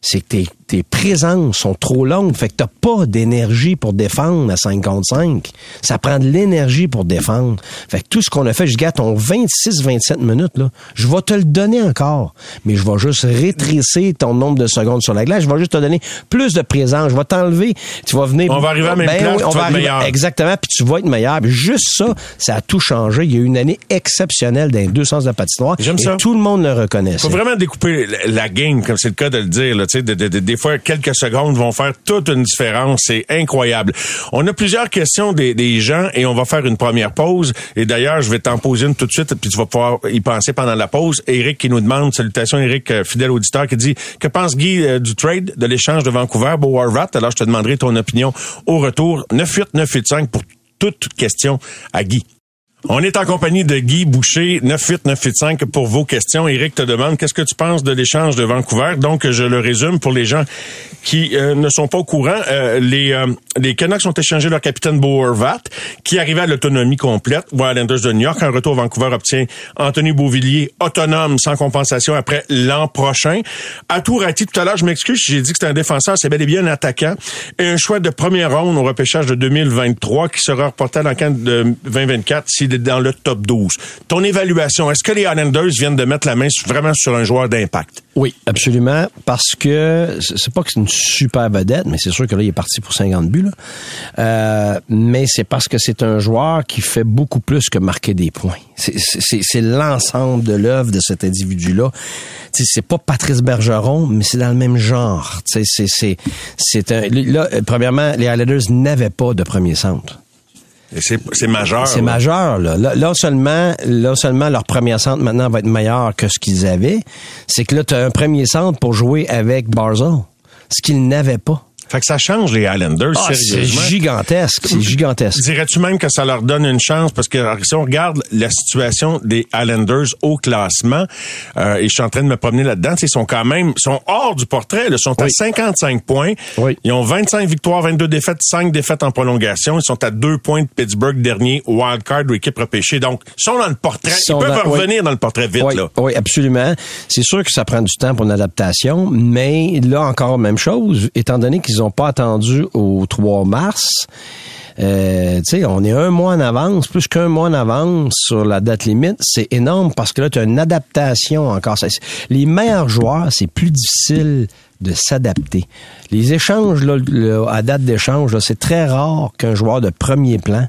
c'est que tes, tes présences sont trop longues. Fait que t'as pas d'énergie pour défendre à 5 contre 5. Ça prend de l'énergie pour défendre. Fait que tout ce qu'on a fait, je gâte ton 26-27 minutes, là, je vais te le donner encore. Mais je vais juste rétrécir ton nombre de secondes sur la glace. Je vais juste te donner plus de présence. Je vais t'enlever. Tu vas venir. Ben On va arriver à même place, tu on vas va être meilleur. Exactement. Puis tu vas être meilleur. Puis juste ça, ça a tout changé. Il y a eu une année exceptionnelle dans les deux sens de la patinoire. J'aime ça. tout le monde le reconnaissait. faut vraiment découper la- game, comme c'est le cas de le dire. Là, tu sais, de- de- de- des quelques secondes vont faire toute une différence. C'est incroyable. On a plusieurs questions des, des gens et on va faire une première pause. Et d'ailleurs, je vais t'en poser une tout de suite, puis tu vas pouvoir y penser pendant la pause. Eric qui nous demande, salutations Eric, euh, fidèle auditeur, qui dit, que pense Guy euh, du trade, de l'échange de Vancouver, Beau Horvat? Alors, je te demanderai ton opinion au retour. 98985 pour toute question à Guy. On est en compagnie de Guy Boucher, 98985 pour vos questions. Eric te demande qu'est-ce que tu penses de l'échange de Vancouver? Donc, je le résume pour les gens qui euh, ne sont pas au courant. Euh, les, euh, les Canucks ont échangé leur capitaine Bo Horvat, qui arrivait à l'autonomie complète. Islanders de New York, en retour, Vancouver obtient Anthony Beauvillier, autonome, sans compensation, après l'an prochain. À Tourati, tout à l'heure, je m'excuse, j'ai dit que c'était un défenseur, c'est bel et bien un attaquant. Et un choix de première ronde au repêchage de 2023 qui sera reporté dans le camp de 2024 s'il dans le top 12. Ton évaluation, est-ce que les Islanders viennent de mettre la main vraiment sur un joueur d'impact? Oui, absolument, parce que c'est pas que c'est une super vedette, mais c'est sûr que là, il est parti pour 50 buts. Euh, mais c'est parce que c'est un joueur qui fait beaucoup plus que marquer des points. C'est l'ensemble de l'œuvre de cet individu-là. C'est pas Patrice Bergeron, mais c'est dans le même genre. C'est là, premièrement, les Islanders n'avaient pas de premier centre. C'est majeur. C'est majeur. Là. Là, seulement, là seulement, leur premier centre maintenant va être meilleur que ce qu'ils avaient. C'est que là, tu as un premier centre pour jouer avec Barzell, ce qu'ils n'avaient pas. Fait que ça change les Islanders, ah, sérieusement. C'est gigantesque, c'est gigantesque. Dirais-tu même que ça leur donne une chance? Parce que si on regarde la situation des Islanders au classement, euh, et je suis en train de me promener là-dedans, ils sont quand même, sont hors du portrait, ils sont à 55 points. Oui. Ils ont 25 victoires, 22 défaites, 5 défaites en prolongation. Ils sont à deux points de Pittsburgh, dernier wildcard ou équipe repêchée. Donc, ils sont dans le portrait. Ils, peuvent dans- revenir dans le portrait vite, oui, là. oui, absolument. C'est sûr que ça prend du temps pour une adaptation, mais là encore même chose, étant donné qu'ils n'ont pas attendu au 3 mars. Euh, tu sais, on est un mois en avance, plus qu'un mois en avance sur la date limite. C'est énorme parce que là, tu as une adaptation encore. Les meilleurs joueurs, c'est plus difficile de s'adapter. Les échanges, là, le- à date d'échange, c'est très rare qu'un joueur de premier plan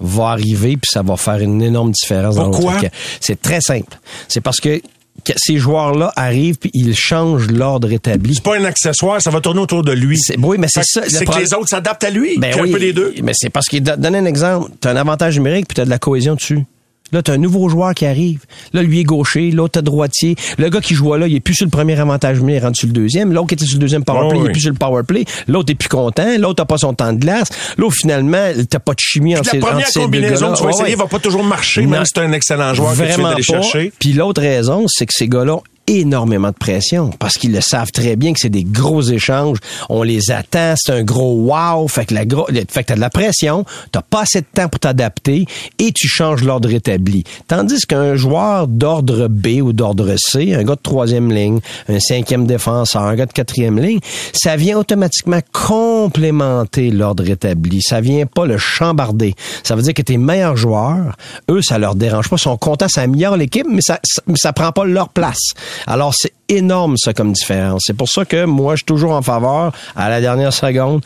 va arriver puis ça va faire une énorme différence Pourquoi? C'est très simple. C'est parce que que ces joueurs-là arrivent puis ils changent l'ordre établi. C'est pas un accessoire, ça va tourner autour de lui. C'est- oui, mais c'est ça, C'est que les autres s'adaptent à lui. Ben C'est un oui, peu les deux. Mais c'est parce don- donne un exemple, tu as un avantage numérique puis tu as de la cohésion dessus. Là, tu as un nouveau joueur qui arrive. Là, lui est gaucher, l'autre est droitier. Le gars qui jouait là, il est plus sur le premier avantage numérique, il est rendu sur le deuxième. L'autre qui était sur le deuxième power Oh play, il est plus sur le power play. L'autre est plus content. L'autre n'a pas son temps de glace. L'autre, finalement, t'as pas de chimie entre La ces, première ces deux combinaison que tu vas Ouais, essayer ouais. va pas toujours marcher, Non. même si c'est un excellent joueur que tu viens Vraiment d'aller pas. chercher. Puis l'autre raison, c'est que ces gars-là énormément de pression parce qu'ils le savent très bien que c'est des gros échanges. On les attend, c'est un gros wow. Fait que la gros, fait que t'as de la pression, t'as pas assez de temps pour t'adapter et tu changes l'ordre établi. Tandis qu'un joueur d'ordre B ou d'ordre C, un gars de troisième ligne, un cinquième défenseur, un gars de quatrième ligne, ça vient automatiquement complémenter l'ordre établi. Ça vient pas le chambarder. Ça veut dire que tes meilleurs joueurs, eux, ça leur dérange pas. Ils sont contents, ça améliore l'équipe, mais ça, ça, ça prend pas leur place. Alors, c'est énorme, ça, comme différence. C'est pour ça que moi, je suis toujours en faveur, à la dernière seconde,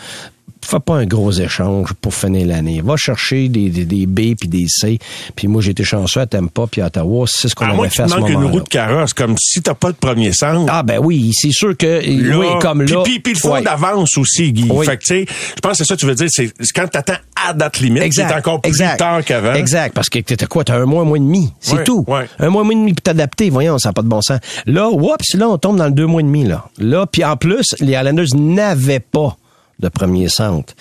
fais pas un gros échange pour finir l'année. Va chercher des, des, des B puis des C. Puis moi, j'ai été chanceux à Tampa puis à Ottawa. C'est ce qu'on avait fait à ce manques une moment-là. roue de carrosse, comme si t'as pas de premier centre. Ah ben oui, c'est sûr que Là, oui, comme là. Puis, puis le fond ouais. d'avance aussi, Guy. Oui. Fait que, tu sais, je pense que c'est ça que tu veux dire, c'est quand t'attends à date limite, c'est encore plus exact. tard qu'avant. Exact, parce que t'as quoi? T'as un mois, un mois et demi. C'est tout. Un mois, un mois et demi pour t'adapter. Voyons, ça n'a pas de bon sens. Là, oups, là, on tombe dans le deux mois et demi, là. Là, puis en plus, les Islanders n'avaient pas de premier centre.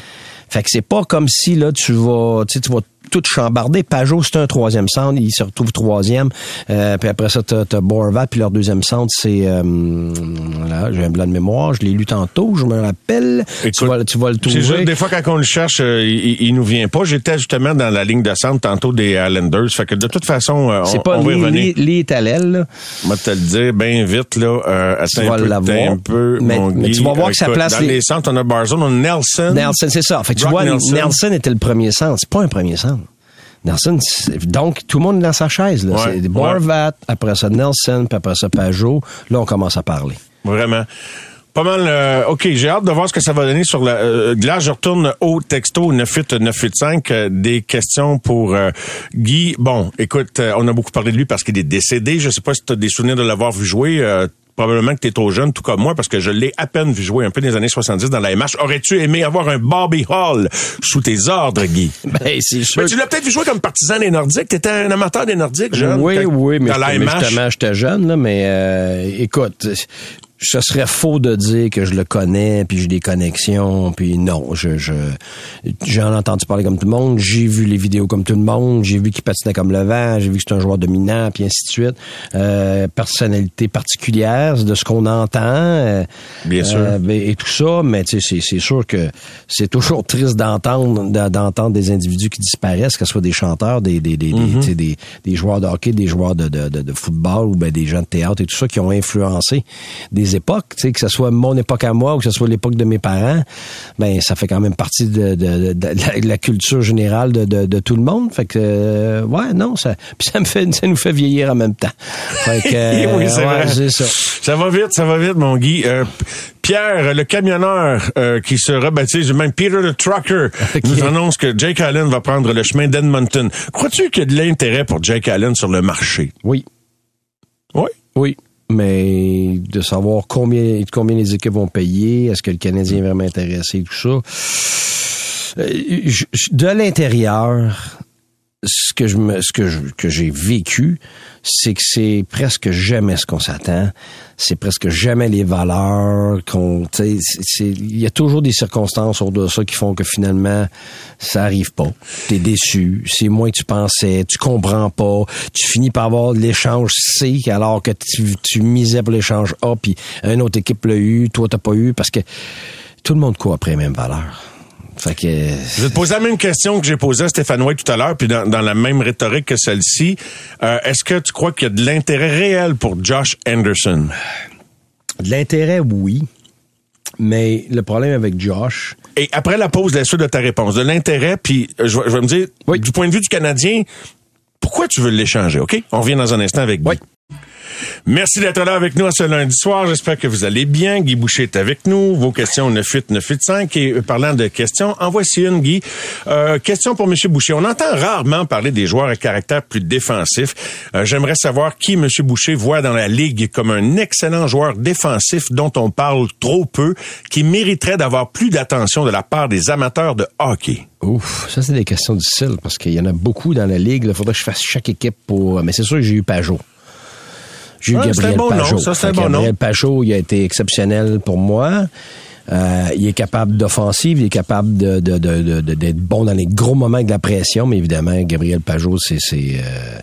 Fait que c'est pas comme si, là, tu vas, tu vas tout chambarder. Pajot, c'est un troisième centre. Il se retrouve troisième. Euh, puis après ça, t'as, t'as Borvat. Puis leur deuxième centre, c'est... Euh, voilà, j'ai un blanc de mémoire. Je l'ai lu tantôt, je me rappelle. tu, Écoute, vas, tu vas le C'est juste, trouver. des fois, quand on le cherche, euh, il, il nous vient pas. J'étais justement dans la ligne de centre tantôt des Islanders. Fait que de toute façon, euh, C'est on, pas on va y revenir. Lee, là. Moi, te le dire bien vite, là. Euh, attends Tu vas un peu, l'avoir. un peu, Mais- mon mais Guy. tu vas voir que ça place Dans les- les centres, on a Barzell, on a Nelson. Nelson, c'est ça. Fait que tu vois, Nelson. Nelson. était le premier centre. C'est pas un premier centre. Nelson, donc tout le monde est dans sa chaise. Là. Ouais, c'est Borvat, après ça Nelson, puis après ça Pajot. Là, on commence à parler. Vraiment. Pas mal. euh, OK, j'ai hâte de voir ce que ça va donner sur la euh, glace. Je retourne au texto 98985. euh, des questions pour euh, Guy. Bon, écoute, euh, on a beaucoup parlé de lui parce qu'il est décédé. Je sais pas si tu as des souvenirs de l'avoir vu jouer. Probablement que tu es trop jeune, tout comme moi, parce que je l'ai à peine vu jouer un peu dans les années 70 dans la MH. Aurais-tu aimé avoir un Bobby Hall sous tes ordres, Guy? Ben, c'est sûr. Mais tu l'as peut-être vu jouer comme partisan des Nordiques. Tu étais un amateur des Nordiques, jeune. oui, oui, mais, dans la mais justement, j'étais jeune, là, mais euh, écoute, ce serait faux de dire que je le connais, puis j'ai des connexions, puis non, je, je j'en ai entendu parler comme tout le monde, j'ai vu les vidéos comme tout le monde, j'ai vu qu'il patinait comme le vent, j'ai vu que c'est un joueur dominant, puis ainsi de suite. Euh, personnalité particulière de ce qu'on entend, euh, Bien sûr. euh, et tout ça, mais c'est, c'est sûr que c'est toujours triste d'entendre d'entendre des individus qui disparaissent, que ce soit des chanteurs, des des des, des, sais, des, des joueurs de hockey, des joueurs de, de, de, de football ou ben des gens de théâtre et tout ça qui ont influencé des époques, tu sais, que ce soit mon époque à moi ou que ce soit l'époque de mes parents, ben ça fait quand même partie de, de, de, de la, culture générale de, tout le monde. Fait que euh, ouais, non, ça puis ça me fait ça nous fait vieillir en même temps. Fait que euh, oui, c'est ouais, ça. Ça va vite, ça va vite, mon Guy. Euh, Pierre, le camionneur euh, qui se rebaptise, même Peter the Trucker, nous annonce que Jake Allen va prendre le chemin d'Edmonton. Crois-tu qu'il y a de l'intérêt pour Jake Allen sur le marché? Oui. Oui? Oui, mais de savoir combien combien les équipes vont payer, est-ce que le Canadien est vraiment intéressé, tout ça. Euh, De l'intérieur, ce que je me, ce que j'ai vécu, c'est que c'est presque jamais ce qu'on s'attend. C'est presque jamais les valeurs qu'on, il y a toujours des circonstances autour de ça qui font que finalement ça arrive pas. T'es déçu, c'est moins que tu pensais, tu comprends pas, tu finis par avoir l'échange C alors que tu, tu misais pour l'échange A puis une autre équipe l'a eu, toi t'as pas eu parce que tout le monde court après les mêmes valeurs. Fait que Je vais te poser la même question que j'ai posée à Stéphane White tout à l'heure, puis dans, dans la même rhétorique que celle-ci. Euh, Est-ce que tu crois qu'il y a de l'intérêt réel pour Josh Anderson? De l'intérêt, oui. Mais le problème avec Josh, Et après la pause, la suite de ta réponse, de l'intérêt, puis euh, je, vais- je vais me dire, Oui. du point de vue du Canadien, pourquoi tu veux l'échanger, OK? On revient dans un instant avec Guy. Oui. Merci d'être là avec nous ce lundi soir. J'espère que vous allez bien. Guy Boucher est avec nous. Vos questions 98 985 et euh, parlant de questions, en voici une, Guy. Euh, question pour M. Boucher. On entend rarement parler des joueurs à caractère plus défensif. Euh, J'aimerais savoir qui M. Boucher voit dans la Ligue comme un excellent joueur défensif dont on parle trop peu, qui mériterait d'avoir plus d'attention de la part des amateurs de hockey. ouf, ça c'est des questions difficiles parce qu'il y en a beaucoup dans la ligue. Il faudrait que je fasse chaque équipe pour. Mais c'est sûr que j'ai eu Pajot. Eu Ah, Gabriel bon nom, Pajot. ça, c'est un Fait bon Gabriel. Pajot, il a été exceptionnel pour moi. Euh, il est capable d'offensive, il est capable de, de, de, de- de- d'être bon dans les gros moments avec de la pression, mais évidemment, Gabriel Pajot, c'est, c'est euh,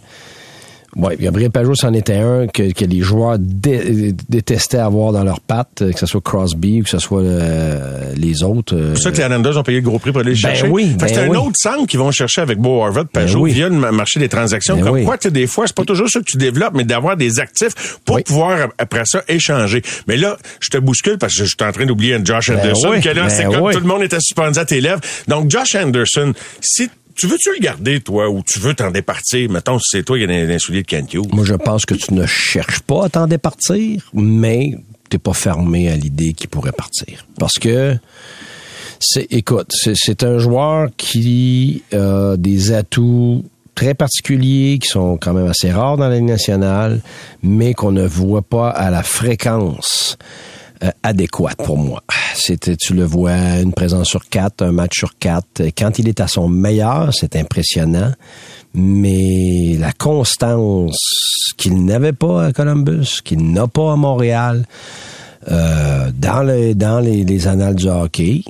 Ouais, Gabriel Pajot, c'en était un que, que les joueurs dé- détestaient avoir dans leurs pattes, que ce soit Crosby ou que ce soit euh, les autres. euh, C'est pour ça que les Islanders ont payé le gros prix pour aller le Ben chercher. oui, que ben c'est un oui. autre centre qu'ils vont chercher avec Beau Harvard, Pajot, Ben oui. via le ma- marché des transactions. Ben Comme oui. quoi, tu sais, des fois, c'est pas toujours ça que tu développes, mais d'avoir des actifs pour Oui. pouvoir, après ça, échanger. Mais là, je te bouscule parce que je suis en train d'oublier un Josh Anderson, oui, que là, c'est comme oui. tout le monde était suspendu à tes lèvres. Donc, Josh Anderson, si tu veux-tu le garder, toi, ou tu veux t'en départir? Mettons, si c'est toi qui as un, soulier de Hughes. Moi, je pense que tu ne cherches pas à t'en départir, mais t'es pas fermé à l'idée qu'il pourrait partir. Parce que, écoute, c'est, un joueur qui a des atouts très particuliers, qui sont quand même assez rares dans la Ligue nationale, mais qu'on ne voit pas à la fréquence euh, adéquate pour moi. C'était, tu le vois, une présence sur quatre, un match sur quatre. Quand il est à son meilleur, c'est impressionnant. Mais la constance qu'il n'avait pas à Columbus, qu'il n'a pas à Montréal, euh, dans le, dans les, les annales du hockey,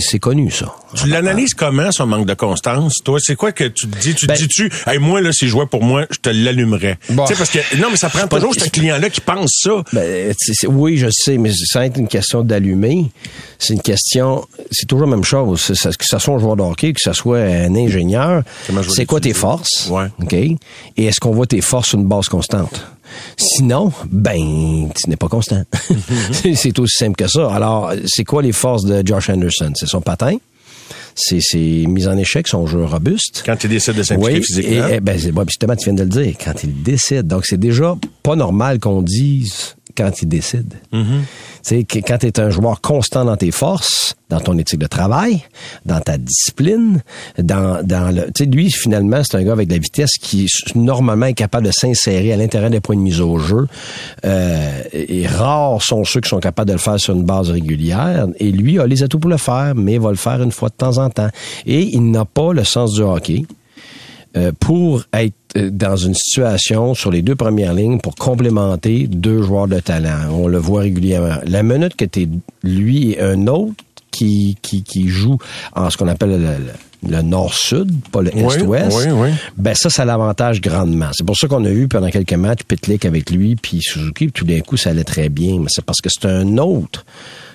c'est connu ça. Tu l'analyses comment, son manque de constance? Toi, c'est quoi que tu te dis? Tu te Ben- dis-tu, hey, moi, là, si je jouais pour moi, je te l'allumerais. Bon. Tu sais, parce que, non, mais ça prend pas- toujours ce client-là qui pense ça. Ben, oui, je sais, mais sans être une question d'allumer, c'est une question, c'est toujours la même chose. Ça- Que ce soit un joueur de hockey, que ce soit un ingénieur, c'est quoi tes forces? Ouais. OK? Et est-ce qu'on voit tes forces sur une base constante? Sinon, ben, tu n'es pas constant. C'est- c'est aussi simple que ça. Alors, c'est quoi les forces de Josh Anderson? C'est son patin. C'est ses mises en échec, son jeu robuste. Quand tu décides de s'impliquer Oui, physiquement. et, eh, ben, ouais, justement, tu viens de le dire, quand il décide. Donc, c'est déjà pas normal qu'on dise quand il décide. Mm-hmm. Que- quand tu es un joueur constant dans tes forces, dans ton éthique de travail, dans ta discipline, dans, dans le... Tu sais, lui, finalement, c'est un gars avec de la vitesse qui, normalement, est capable de s'insérer à l'intérieur des points de mise au jeu. Euh, et rares sont ceux qui sont capables de le faire sur une base régulière. Et lui a les atouts pour le faire, mais il va le faire une fois de temps en temps. Et il n'a pas le sens du hockey euh, pour être dans une situation sur les deux premières lignes pour complémenter deux joueurs de talent. On le voit régulièrement. La minute que t'es lui et un autre qui, qui, qui joue en ce qu'on appelle le, le- le nord-sud, pas le Oui, est-ouest, oui, oui. ben ça, ça l'avantage grandement. C'est pour ça qu'on a eu pendant quelques matchs Pitlick avec lui, puis Suzuki, puis tout d'un coup, ça allait très bien. Mais c'est parce que c'est un autre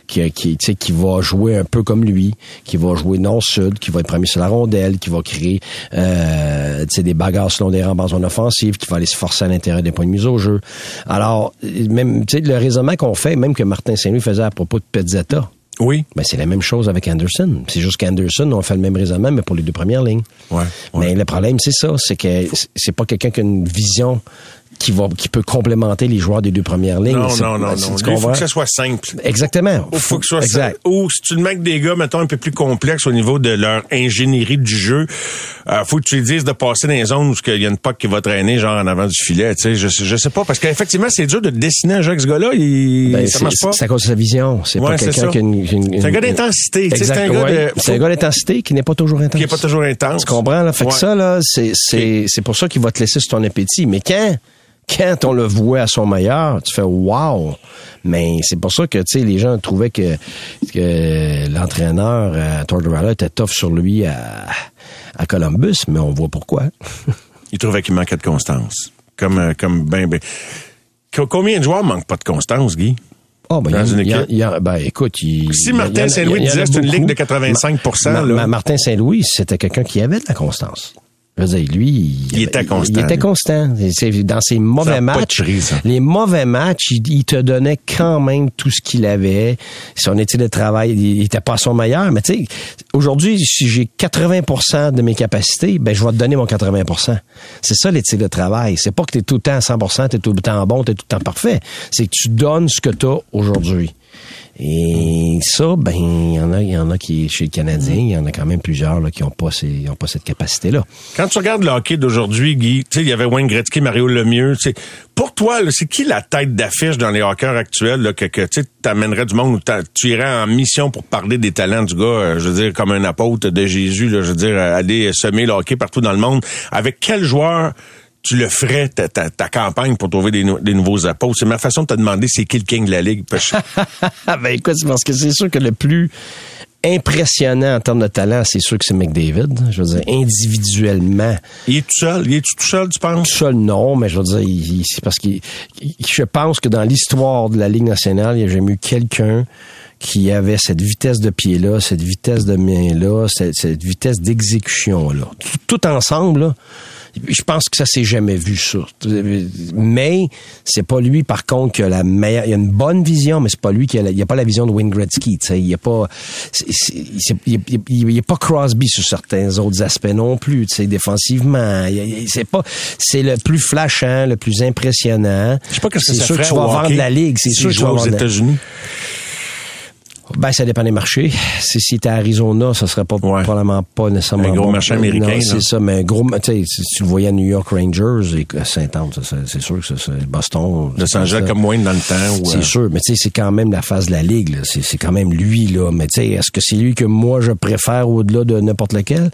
qui, qui, tu sais, qui va jouer un peu comme lui, qui va jouer nord-sud, qui va être premier sur la rondelle, qui va créer euh, tu sais, des bagarres selon des rangs en zone offensive, qui va aller se forcer à l'intérieur des points de mise au jeu. Alors, même tu sais, le raisonnement qu'on fait, même que Martin Saint-Louis faisait à propos de Pezzetta, Oui. ben, c'est la même chose avec Anderson. C'est juste qu'Anderson, on fait le même raisonnement, mais pour les deux premières lignes. Ouais, ouais. Mais le problème, c'est ça, c'est que c'est pas quelqu'un qui a une vision qui va, qui peut complémenter les joueurs des deux premières lignes. Non, non, non, non. Il faut que ça soit simple. Exactement. Il faut que ce soit exact. simple. Ou si tu le mets avec des gars, mettons, un peu plus complexes au niveau de leur ingénierie du jeu, euh, faut que tu lui dises de passer dans les zones où il y a une puck qui va traîner, genre en avant du filet. Tu sais, je, sais- je sais pas, parce qu'effectivement, c'est dur de dessiner un jeu avec ce gars-là. Il, Ben, ça c'est marche pas. c'est à cause de sa vision. C'est Ouais, pas quelqu'un qui a une, C'est un gars d'intensité. C'est un gars ouais. de... C'est un gars d'intensité qui n'est pas toujours intense. qui est pas toujours intense. Tu comprends, là? Fait Ouais. que ça, là, c'est, c'est, c'est pour ça qu'il va te laisser sur ton appétit. Mais quand, quand on le voit à son meilleur, tu fais wow! Mais c'est pour ça que, tu sais, les gens trouvaient que, que l'entraîneur à Tortorella était tough sur lui à, à Columbus, mais on voit pourquoi. Il trouvait qu'il manquait de constance. Comme, euh, comme ben, ben. Co- Combien de joueurs manquent pas de constance, Guy? Oh, ben, Dans il une équipe? il ben, écoute, Si Martin Saint-Louis disait c'est une ligue de 85 Ma- là. Ma- Martin Saint-Louis, c'était quelqu'un qui avait de la constance. Je veux dire, lui, Il était constant, Il était constant. Dans ses mauvais matchs, les mauvais matchs, il, il te donnait quand même tout ce qu'il avait. Son étude de travail, il était pas à son meilleur. Mais tu sais, aujourd'hui, si j'ai 80% de mes capacités, ben je vais te donner mon 80% C'est ça l'éthique de travail. C'est pas que tu es tout le temps à 100 tu es tout le temps bon, tu es tout le temps parfait. C'est que tu donnes ce que tu as aujourd'hui. Et ça, ben, il y en a, y qui, chez le Canadien, il y en a quand même plusieurs là, qui n'ont pas, ces- cette capacité-là. Quand tu regardes le hockey d'aujourd'hui, Guy, tu sais, il y avait Wayne Gretzky, Mario Lemieux. sais, Pour toi, c'est qui la tête d'affiche dans les hockeyeurs actuels que, tu t'amènerais du monde t'a- tu irais en mission pour parler des talents du gars, euh, je veux dire, comme un apôtre de Jésus, je veux dire, euh, aller semer le hockey partout dans le monde. Avec quel joueur tu le ferais, ta, ta, ta campagne, pour trouver des, nou- des nouveaux apôtres? C'est ma façon de te demander c'est qui le king de la Ligue. Parce que- ben écoute, c'est parce que c'est sûr que le plus impressionnant en termes de talent, c'est sûr que c'est McDavid. Je veux dire, individuellement, il est tout seul? Il est tout seul, tu penses? tout seul, non, mais je veux dire, il- il- c'est parce que je pense que dans l'histoire de la Ligue nationale, il n'y a jamais eu quelqu'un qui avait cette vitesse de pied-là, cette vitesse de main-là, cette, cette vitesse d'exécution-là. Tout, tout ensemble, là, je pense que ça s'est jamais vu, ça. Mais c'est pas lui, par contre, qui a la meilleure... Il a une bonne vision, mais c'est pas lui qui a... la- il a pas la vision de Wayne Gretzky, tu sais. Il a pas... il, est pas Crosby sur certains autres aspects non plus, tu sais, défensivement. C'est pas... C'est le plus flashant, le plus impressionnant. Je sais pas que C'est ça sûr que tu vas vendre la Ligue, c'est sûr que tu vas aux la- États-Unis. Ben, ça dépend des marchés. Si c'était Arizona, ça serait pas, Ouais. probablement pas nécessairement Un gros bon. marché américain. C'est ça, mais un gros, tu si tu le voyais à New York Rangers et à Saint-Anne, c'est sûr que ça, c'est Boston. Angeles ça. comme Wayne dans le temps. C'est euh, sûr, mais tu sais, c'est quand même la phase de la ligue. c'est quand même lui là. Mais tu sais, est-ce que c'est lui que moi je préfère au-delà de n'importe lequel?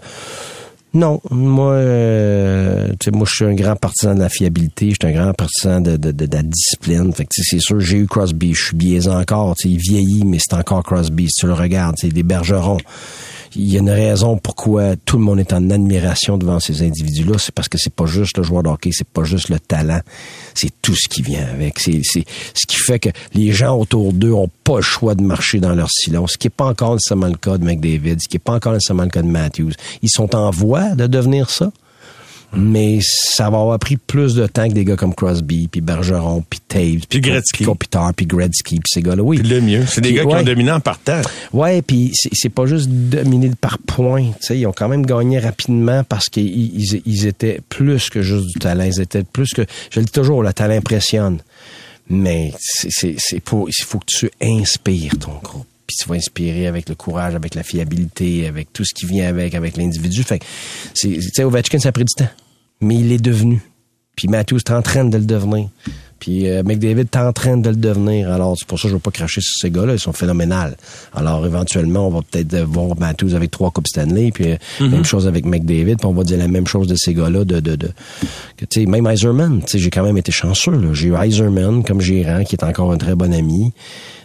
Non, moi, euh, moi je suis un grand partisan de la fiabilité. Je suis un grand partisan de, la discipline. Fait c'est sûr, j'ai eu Crosby. Je suis biaisé encore. Il vieillit, mais c'est encore Crosby. Si tu le regardes, c'est des bergerons. Il y a une raison pourquoi tout le monde est en admiration devant ces individus-là. C'est parce que c'est pas juste le joueur de hockey, c'est pas juste le talent, c'est tout ce qui vient avec. C'est ce qui fait que les gens autour d'eux ont pas le choix de marcher dans leur silence. Ce qui est pas encore nécessairement le cas de McDavid, ce qui est pas encore nécessairement le cas de Matthews. Ils sont en voie de devenir ça. Mais ça va avoir pris plus de temps que des gars comme Crosby, puis Bergeron, puis Taves, Puis Gretzky. puis Gretzky, puis ces gars-là. Oui. Puis le mieux. C'est des gars qui ont dominé en partant. Ouais, puis c'est pas juste dominé par points. Tu sais, ils ont quand même gagné rapidement parce qu'ils ils, ils étaient plus que juste du talent. Ils étaient plus que. Je le dis toujours, le talent impressionne. Mais c'est- pour. Il faut que tu inspires ton groupe. Puis tu vas inspirer avec le courage, avec la fiabilité, avec tout ce qui vient avec, avec l'individu. Fait que, tu sais, Ovechkin, ça a pris du temps. Mais il est devenu. Puis Matthews est en train de le devenir. Puis euh, McDavid est en train de le devenir. Alors, c'est pour ça que je veux pas cracher sur ces gars-là. Ils sont phénoménales. Alors, éventuellement, on va peut-être euh, voir Matthews avec trois Coupes Stanley, puis euh, Mhm. même chose avec McDavid, puis on va dire la même chose de ces gars-là. De, de, de, que, tu sais, même Iserman, tu sais, j'ai quand même été chanceux. J'ai eu Iserman comme gérant, qui est encore un très bon ami.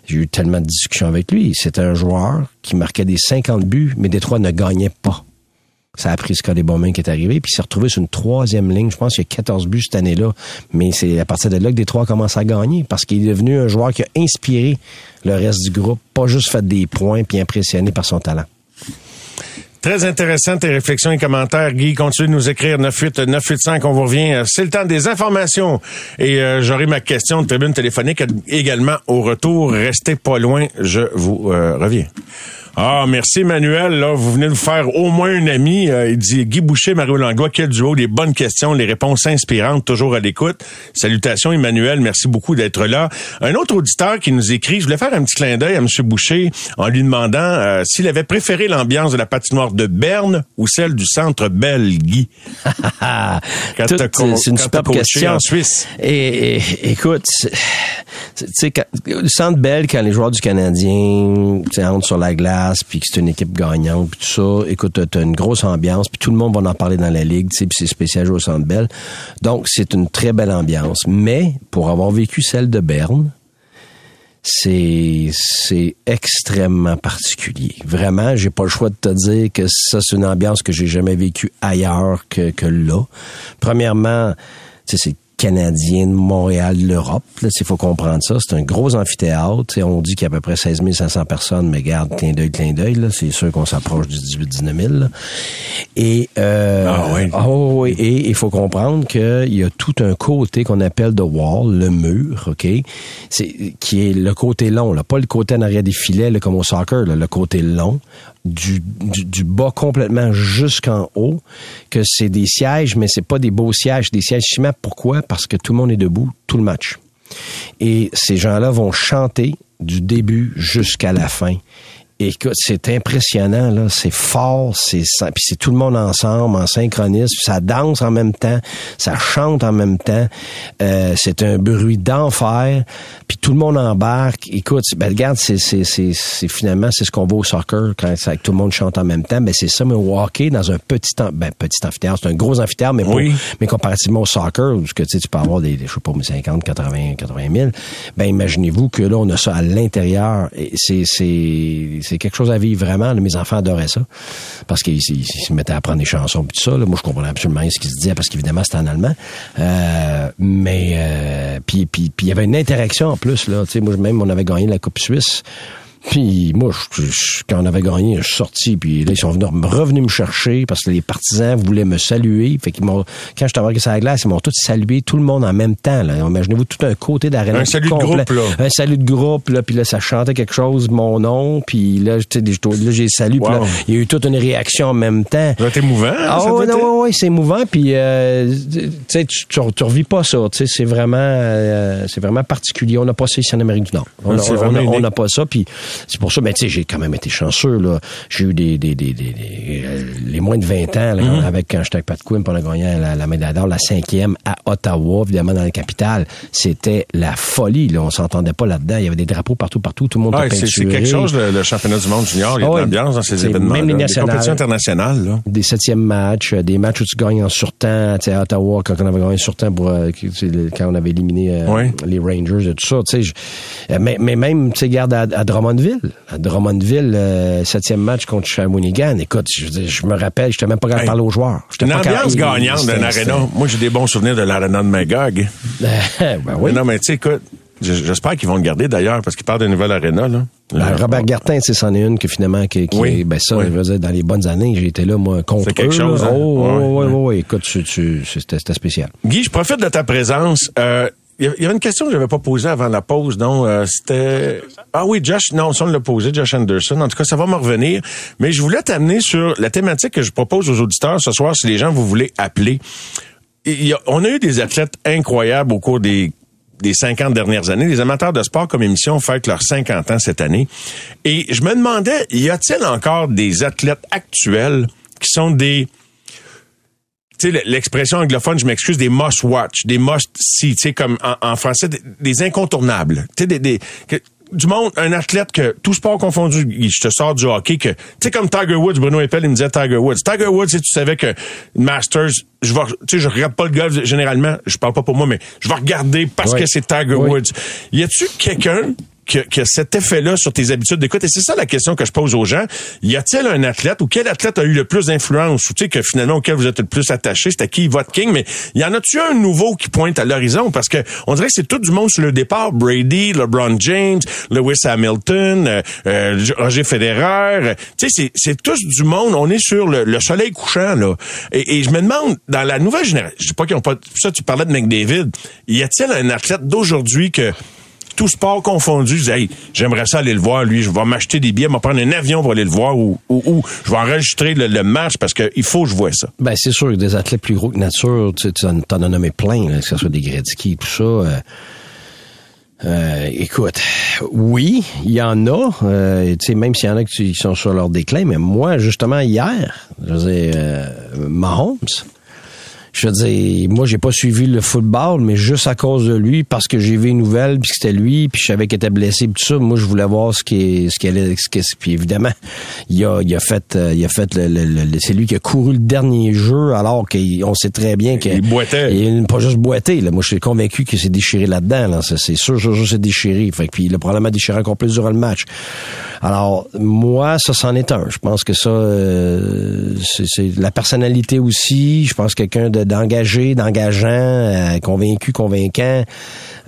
J'ai eu tellement de discussions avec lui. C'était un joueur qui marquait des 50 buts, mais Détroit ne gagnait pas. Ça a pris Scotty Bowman qui est arrivé, puis il s'est retrouvé sur une troisième ligne. Je pense qu'il y a 14 buts cette année-là. Mais c'est à partir de là que Détroit commence à gagner, parce qu'il est devenu un joueur qui a inspiré le reste du groupe, pas juste fait des points, puis impressionné par son talent. Très intéressant tes réflexions et commentaires, Guy. Continue de nous écrire 98 985. On vous revient. Euh, C'est le temps des informations. Et euh, j'aurai ma question de tribune téléphonique également au retour. Restez pas loin. Je vous euh, reviens. Ah, merci Manuel. Là, vous venez de faire au moins un ami. Euh, il dit Guy Boucher, Mario Langlois, quel duo, des bonnes questions, les réponses inspirantes, toujours à l'écoute. Salutations Emmanuel, merci beaucoup d'être là. Un autre auditeur qui nous écrit, je voulais faire un petit clin d'œil à M. Boucher en lui demandant euh, s'il avait préféré l'ambiance de la patinoire de Berne ou celle du centre Bell, Guy. C'est une quand superbe question. en Suisse. Et, et- écoute, tu sais, le centre belle quand les joueurs du Canadien tu sais, entrent sur la glace, puis que c'est une équipe gagnante, puis tout ça. Écoute, t'as- une grosse ambiance, puis tout le monde va en parler dans la ligue, tu sais, puis c'est spécial au centre belle. Donc, c'est une très belle ambiance. Mais pour avoir vécu celle de Berne, c'est extrêmement particulier. Vraiment, j'ai pas le choix de te dire que ça c'est une ambiance que j'ai jamais vécue ailleurs que que là. Premièrement, c'est canadien de Montréal, de l'Europe. Là, il faut comprendre ça. C'est un gros amphithéâtre. Tu sais, on dit qu'il y a à peu près 16 500 personnes, mais garde, clin d'œil, clin d'œil. Là, c'est sûr qu'on s'approche du 18-19 000. là. Et euh, Ah oui. ah oui, et il faut comprendre qu'il y a tout un côté qu'on appelle the wall, le mur, ok, c'est qui est le côté long, là, pas le côté en arrière des filets, là, comme au soccer, là, le côté long, du, du, du bas complètement jusqu'en haut, que c'est des sièges, mais c'est pas des beaux sièges, des sièges ciment. Pourquoi? Parce que tout le monde est debout tout le match. Et ces gens-là vont chanter du début jusqu'à la fin. Et écoute, c'est impressionnant, là. C'est fort, c'est ça- puis c'est tout le monde ensemble, en synchronisme. Ça danse en même temps, ça chante en même temps. Euh, c'est un bruit d'enfer. Puis tout le monde embarque. Écoute, ben regarde, c'est c'est c'est c'est finalement c'est ce qu'on voit au soccer quand ça- tout le monde chante en même temps. Ben c'est ça, mais au hockey dans un petit ben petit amphithéâtre, c'est un gros amphithéâtre, mais mais comparativement au soccer, où que tu sais, tu peux avoir des, des, je sais pas, 50, 80, 80 000, ben imaginez-vous que là, on a ça à l'intérieur. Et C'est, c'est, c'est quelque chose à vivre vraiment. Mes enfants adoraient ça. Parce qu'ils ils- ils se mettaient à apprendre des chansons et tout ça. Là. Moi, je comprenais absolument ce qu'ils se disaient parce qu'évidemment, c'était en allemand. Euh, mais euh, puis, puis, puis il y avait une interaction en plus. Là. Moi, même, on avait gagné la Coupe Suisse. Puis moi, je- je- quand on avait gagné, je suis sorti, puis là, ils sont venus, revenus me chercher parce que les partisans voulaient me saluer. Fait qu'ils m'ont, quand je t'avais sur la glace, ils m'ont tous salué, tout le monde en même temps. Là. Imaginez-vous tout un côté d'arène. Un salut de groupe, là. Un salut de groupe, là, puis là, ça chantait quelque chose, mon nom, puis là, là, j'ai salué, puis Wow. là, il y a eu toute une réaction en même temps. Ça doit être émouvant. Ah ça être- non, ouais, ouais, c'est émouvant. Puis, euh, tu sais, tu, tu, revis pas ça. Tu sais, c'est vraiment, euh, c'est vraiment particulier. On n'a pas ça ici en Amérique du Nord. On n'a n'a pas ça. Puis, c'est pour ça, ben, tu sais, j'ai quand même été chanceux, là. J'ai eu des, des, des, des, des- euh, les moins de 20 ans, là, Mhm. avec, quand j'étais avec Pat Quinn, on a gagné la, la médaille d'or, la cinquième à Ottawa, évidemment, dans la capitale. C'était la folie, là. On s'entendait pas là-dedans. Il y avait des drapeaux partout, partout. Tout le monde était c'est quelque chose, le, le championnat du monde junior. Il y a Ah de ouais. l'ambiance dans ces événements. même les Des nationales. compétitions internationales, là. des septièmes matchs, euh, des matchs où tu gagnes en surtemps, tu sais, à Ottawa, quand on avait gagné en surtemps pour, euh, quand on avait éliminé euh, Oui. les Rangers et tout ça, tu sais, euh, mais, mais même, tu sais, garde à, à Drummondville, à Drummondville, euh, septième match contre Shawinigan, écoute, je, je me rappelle, j'étais même pas capable de parler aux joueurs. J'étais Une pas ambiance gagnante d'un aréna. Moi, j'ai des bons souvenirs de l'aréna de Magog. c'était- ben oui. Mais Non, mais tu sais, écoute, j'espère qu'ils vont le garder d'ailleurs, parce qu'ils parlent de nouvelle aréna, là. Ben, Robert Gartin, sais, c'en est une que finalement, qui, qui Oui, ben ça, oui. je veux dire, dans les bonnes années, j'ai été là, moi, contre C'est quelque eux, chose, hein? Oh, ouais, ouais. ouais, écoute, c'était spécial. Guy, je profite de ta présence. Euh, Il y avait une question que j'avais pas posée avant la pause, non? euh, C'était... Ah oui, Josh, non, ça on l'a posé, Josh Anderson. En tout cas, ça va me revenir. Mais je voulais t'amener sur la thématique que je propose aux auditeurs ce soir, si les gens vous voulez appeler. Il y a- on a eu des athlètes incroyables au cours des des 50 dernières années. Les amateurs de sport comme émission fêtent leurs 50 ans cette année. Et je me demandais, y a-t-il encore des athlètes actuels qui sont des tu sais, l'expression anglophone, je m'excuse, des must-watch, des must-see, tu sais, comme en, en français, des, des incontournables. Tu sais, des, des que- du monde, un athlète que tout sport confondu, je te sors du hockey que, tu sais, comme Tiger Woods, Bruno Eppel, il me disait Tiger Woods. Tiger Woods, si tu savais que Masters, je vais, tu sais, je regarde pas le golf généralement, je parle pas pour moi, mais je vais regarder parce Oui. que c'est Tiger Oui. Woods. Y a-tu quelqu'un qui a cet effet-là sur tes habitudes d'écoute? Et c'est ça la question que je pose aux gens. Y a-t-il un athlète ou quel athlète a eu le plus d'influence ou tu sais que finalement auquel vous êtes le plus attaché? C'était qui votre king? Mais y en a-tu un nouveau qui pointe à l'horizon? Parce que on dirait que c'est tout du monde sur le départ. Brady, LeBron James, Lewis Hamilton, euh, euh, Roger Federer. Tu sais, c'est- c'est tous du monde. On est sur le, le soleil couchant, là. Et, et je me demande, dans la nouvelle génération, je sais pas qu'ils ont pas... Ça, tu parlais de McDavid. Y a-t-il un athlète d'aujourd'hui que tout sport confondu, je hey, j'aimerais ça aller le voir, lui, je vais m'acheter des billets, me prendre un avion pour aller le voir ou, ou, je vais enregistrer le, match parce que il faut que je vois ça. Ben, c'est sûr des athlètes plus gros que nature, tu tu en- t'en as nommé plein, que ce soit des Gretzky, tout ça. euh, euh, écoute, oui, il y en a, euh, même s'il y en a qui sont sur leur déclin, mais moi, justement, hier, je veux dire, euh, Mahomes, je veux dire, moi, j'ai pas suivi le football, mais juste à cause de lui, parce que j'ai vu une nouvelle, puis que c'était lui, puis je savais qu'il était blessé, puis tout ça. Moi, je voulais voir ce qui est, ce qu'elle est, ce qui puis évidemment, il a, il a fait, euh, il a fait le, le- le- c'est lui qui a couru le dernier jeu, alors qu'on sait très bien que Il boitait. il n'a pas juste boité. Là. Moi, je suis convaincu qu'il s'est déchiré là-dedans. Là. C'est sûr, sûr, sûr, c'est déchiré. Fait que, puis il a probablement déchiré encore plus durant le match. Alors, moi, ça, c'en est un. Je pense que ça, euh, c'est c'est la personnalité aussi. Je pense quelqu'un de- d'engagé, d'engageant, euh, convaincu, convaincant,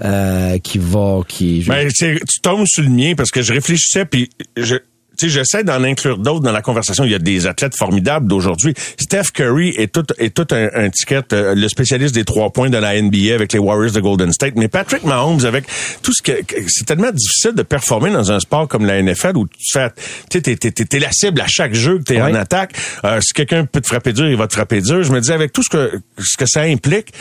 euh, qui va... qui Ben, tu tombes sur le mien parce que je réfléchissais puis je tu sais, j'essaie d'en inclure d'autres dans la conversation. Il y a des athlètes formidables d'aujourd'hui. Steph Curry est tout, est tout un, un ticket, euh, le spécialiste des trois points de la NBA avec les Warriors de Golden State. Mais Patrick Mahomes, avec tout ce que, c'est tellement difficile de performer dans un sport comme la NFL où tu fais, tu sais, t'es, t'es, t'es- la cible à chaque jeu que t'es en attaque. Euh, si quelqu'un peut te frapper dur, il va te frapper dur. Je me dis, avec tout ce que, ce que ça implique,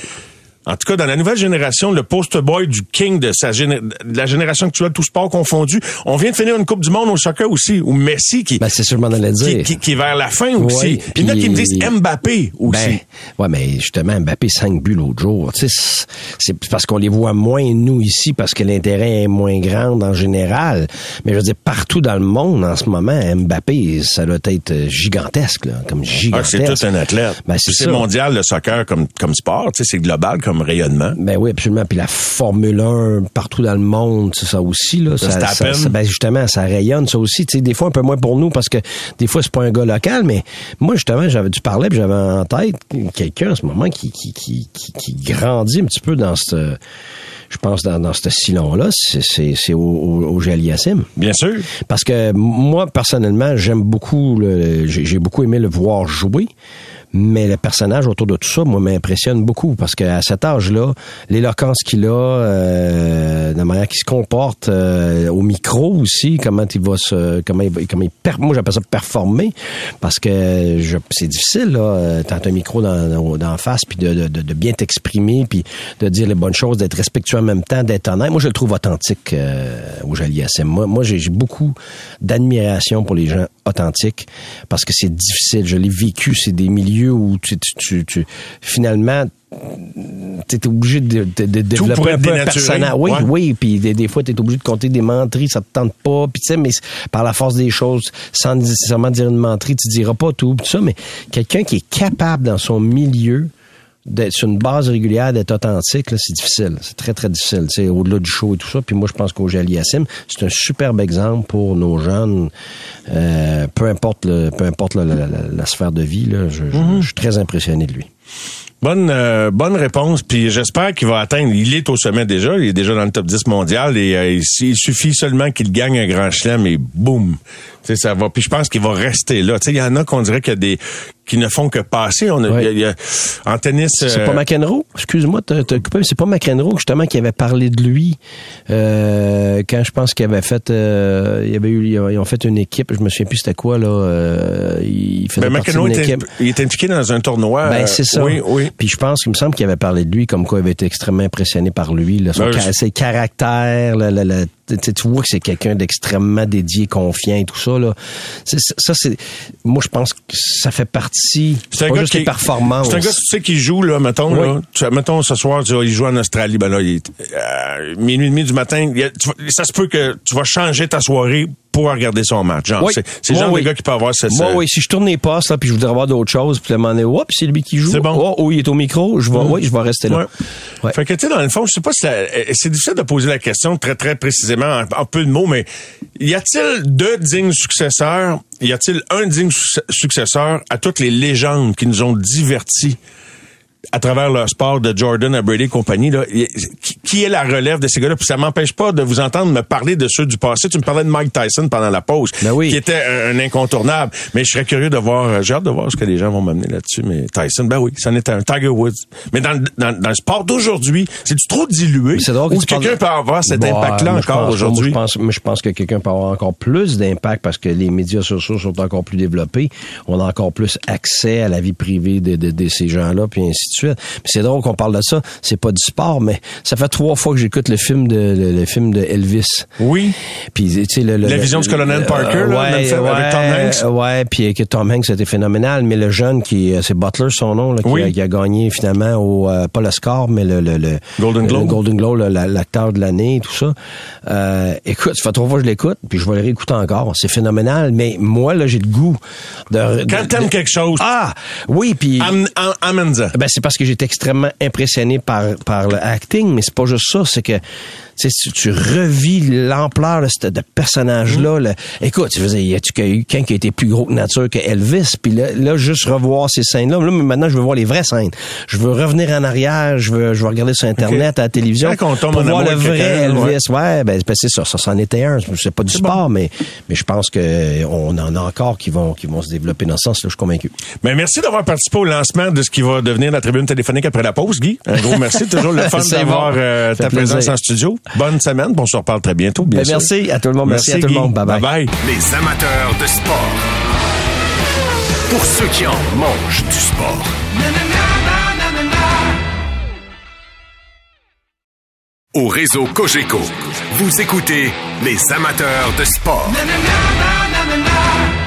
en tout cas, dans la nouvelle génération, le poster boy du king de, sa géné- de la génération actuelle, tout sport confondu, on vient de finir une Coupe du Monde au soccer aussi, ou Messi qui, Ben, c'est sûr, je m'en allais qui, qui, qui est vers la fin aussi. Ouais, Puis il y en a qui me disent Mbappé aussi. Ben, ouais, mais justement, Mbappé 5 buts l'autre jour. Tu sais, c'est- parce qu'on les voit moins, nous, ici, parce que l'intérêt est moins grand en général. Mais je veux dire, partout dans le monde, en ce moment, Mbappé, ça doit être gigantesque, là, comme Ah, gigantesque. c'est tout un athlète. Ben, c'est mondial le soccer comme, comme sport, tu sais, c'est global comme rayonnement. Ben oui, absolument. Puis la Formule 1 partout dans le monde, c'est ça aussi là. Ça, Verstappen. ça- ça- ben justement, ça rayonne ça aussi. Tu sais, des fois un peu moins pour nous parce que des fois c'est pas un gars local, mais moi justement j'avais tu parlais puis j'avais en tête quelqu'un en ce moment qui qui, qui, qui, qui grandit un petit peu dans ce je pense dans, dans ce sillon là, c'est au, au, au. Bien sûr. Parce que moi, personnellement, j'aime beaucoup, j'ai beaucoup aimé le voir jouer. Mais le personnage autour de tout ça, moi, m'impressionne beaucoup parce qu'à cet âge-là, l'éloquence qu'il a, euh, la manière qu'il se comporte euh, au micro aussi, comment il va se, comment il, moi j'appelle ça performer parce que je, c'est difficile là, euh, t'as un micro dans, dans face puis de, de, bien t'exprimer puis de dire les bonnes choses, d'être respectueux en même temps, d'être honnête. Moi, je le trouve authentique euh, au Jaliassim. Moi, moi j'ai beaucoup d'admiration pour les gens authentiques parce que c'est difficile. Je l'ai vécu. C'est des milieux où tu, tu, tu, tu- finalement tu es obligé de, de, de développer un peu un personnage. Oui, Ouais. oui, puis des, des fois, tu es obligé de compter des menteries, ça te tente pas, puis tu sais, mais par la force des choses, sans nécessairement dire une menterie, tu diras pas tout, tout ça, mais quelqu'un qui est capable dans son milieu d'être sur une base régulière, d'être authentique, c'est difficile. C'est très, très difficile. C'est au-delà du show et tout ça. Puis moi, je pense qu'au Yassim, c'est un superbe exemple pour nos jeunes. Euh, peu importe le, peu importe la, la- la- la sphère de vie, là, je, je- je suis très impressionné de lui. Bonne euh, bonne réponse. Puis j'espère qu'il va atteindre. Il est au sommet déjà. Il est déjà dans le top 10 mondial. Et euh, il, suffit seulement qu'il gagne un grand chelem et boum. Ça va. Puis je pense qu'il va rester là. Tu sais, il y en a qu'on dirait qu'il y a des qui ne font que passer. On a, Ouais. il y a- il y a- en tennis. C'est euh, pas McEnroe? Excuse-moi, t'as coupé, c'est pas McEnroe, justement, qui avait parlé de lui euh, quand je pense qu'il avait fait... Euh, il avait eu, ils ont- fait une équipe, je me souviens plus c'était quoi, là. Euh, il faisait Ben, partie McEnroe était, équipe. il est impliqué dans un tournoi. Ben, euh, c'est ça. Oui, oui. Puis je pense qu'il me semble qu'il avait parlé de lui comme quoi il avait été extrêmement impressionné par lui. Là, son Ben, je- ses caractères, le- Tu, vois que c'est quelqu'un d'extrêmement dédié, confiant et tout ça. Là. Ça, c'est. Moi, je pense que ça fait partie. C'est un pas gars juste qui les performances. C'est un gars, tu sais, qui joue, là, mettons, Oui. là. Tu- mettons, ce soir, tu vois, il joue en Australie, ben là, il est, euh, minuit et demi du matin, il tu ça se peut que tu vas changer ta soirée pour regarder son match. Genre, Oui. c'est, le genre oui. de gars qui peut avoir cette, Moi, oui, si je tourne les postes, là, puis je voudrais avoir d'autres choses, puis un moment donné, oups, c'est lui qui joue. C'est bon. Oh, oh, il est au micro, je vais, oui, je vais rester là. Ouais. Ouais. Fait que, tu sais, dans le fond, je sais pas si euh, c'est difficile de poser la question très, très précisément en, en peu de mots, mais y a-t-il deux dignes successeurs? Y a-t-il un digne su- successeur à toutes les légendes qui nous ont divertis à travers leur sport de Jordan à Brady et compagnie, là, qui, est la relève de ces gars-là? Puis ça m'empêche pas de vous entendre me parler de ceux du passé. Tu me parlais de Mike Tyson pendant la pause, Ben oui. qui était un, incontournable. Mais je serais curieux de voir, euh, j'ai hâte de voir ce que les gens vont m'amener là-dessus. Mais Tyson, ben oui, c'en était un. Tiger Woods. Mais dans, le- dans, dans le sport d'aujourd'hui, c'est-tu trop dilué? Que Ou parles quelqu'un de- peut avoir cet Bon, impact-là encore aujourd'hui? Je pense, je pense que quelqu'un peut avoir encore plus d'impact parce que les médias sociaux sont encore plus développés. On a encore plus accès à la vie privée de, de, de ces gens-là, puis ainsi de suite. Puis c'est drôle qu'on parle de ça. C'est pas du sport, mais ça fait trois fois que j'écoute le film de le, le film de Elvis. Oui. Puis tu sais le, La vision du colonel Parker, là, ouais, film avec Tom ouais, Hanks. Ouais, puis que Tom Hanks c'était phénoménal, mais le jeune qui euh, c'est Butler son nom là, qui, Oui. a, qui a gagné finalement au euh, pas le score mais le le, le Golden Globe. le Golden Globe, l'acteur de l'année, tout ça. Euh, écoute, ça fait trois fois que je l'écoute, puis je vais le réécouter encore. C'est phénoménal, mais moi là j'ai le goût de. Quand t'aimes de- quelque chose, Ah oui, puis. am- am-. Ben, c'est parce que j'étais extrêmement impressionné par, par le acting, mais c'est pas juste ça, c'est que tu, sais, tu, tu revis l'ampleur de ce de personnage-là. Mm. là. Écoute, tu dire, y a-tu eu quelqu'un qui a été plus gros que nature que Elvis? Puis là, là, juste revoir ces scènes-là. Là, mais maintenant, je veux voir les vraies scènes. Je veux revenir en arrière, je veux, je veux regarder sur Internet, à la télévision, Quand on tombe pour en voir le vrai Elvis. ouais. Ouais, ben, ben, c'est ça, ça c'en était un. C'est pas du sport, mais, mais je pense que on en a encore qui vont, qui vont se développer dans ce sens-là, je suis convaincu. Mais merci d'avoir participé au lancement de ce qui va devenir la tribune téléphonique après la pause, Guy. Un gros merci. Toujours le fun d'avoir bon. euh, ta plaisir. présence en studio. Bonne semaine. On se reparle très bientôt, bien Ben, sûr. merci à tout le monde. Merci, à tout Guy. le monde. Bye bye. Bye bye. Les amateurs de sport. Pour ceux qui en mangent du sport. Au réseau Cogeco, vous écoutez les amateurs de sport.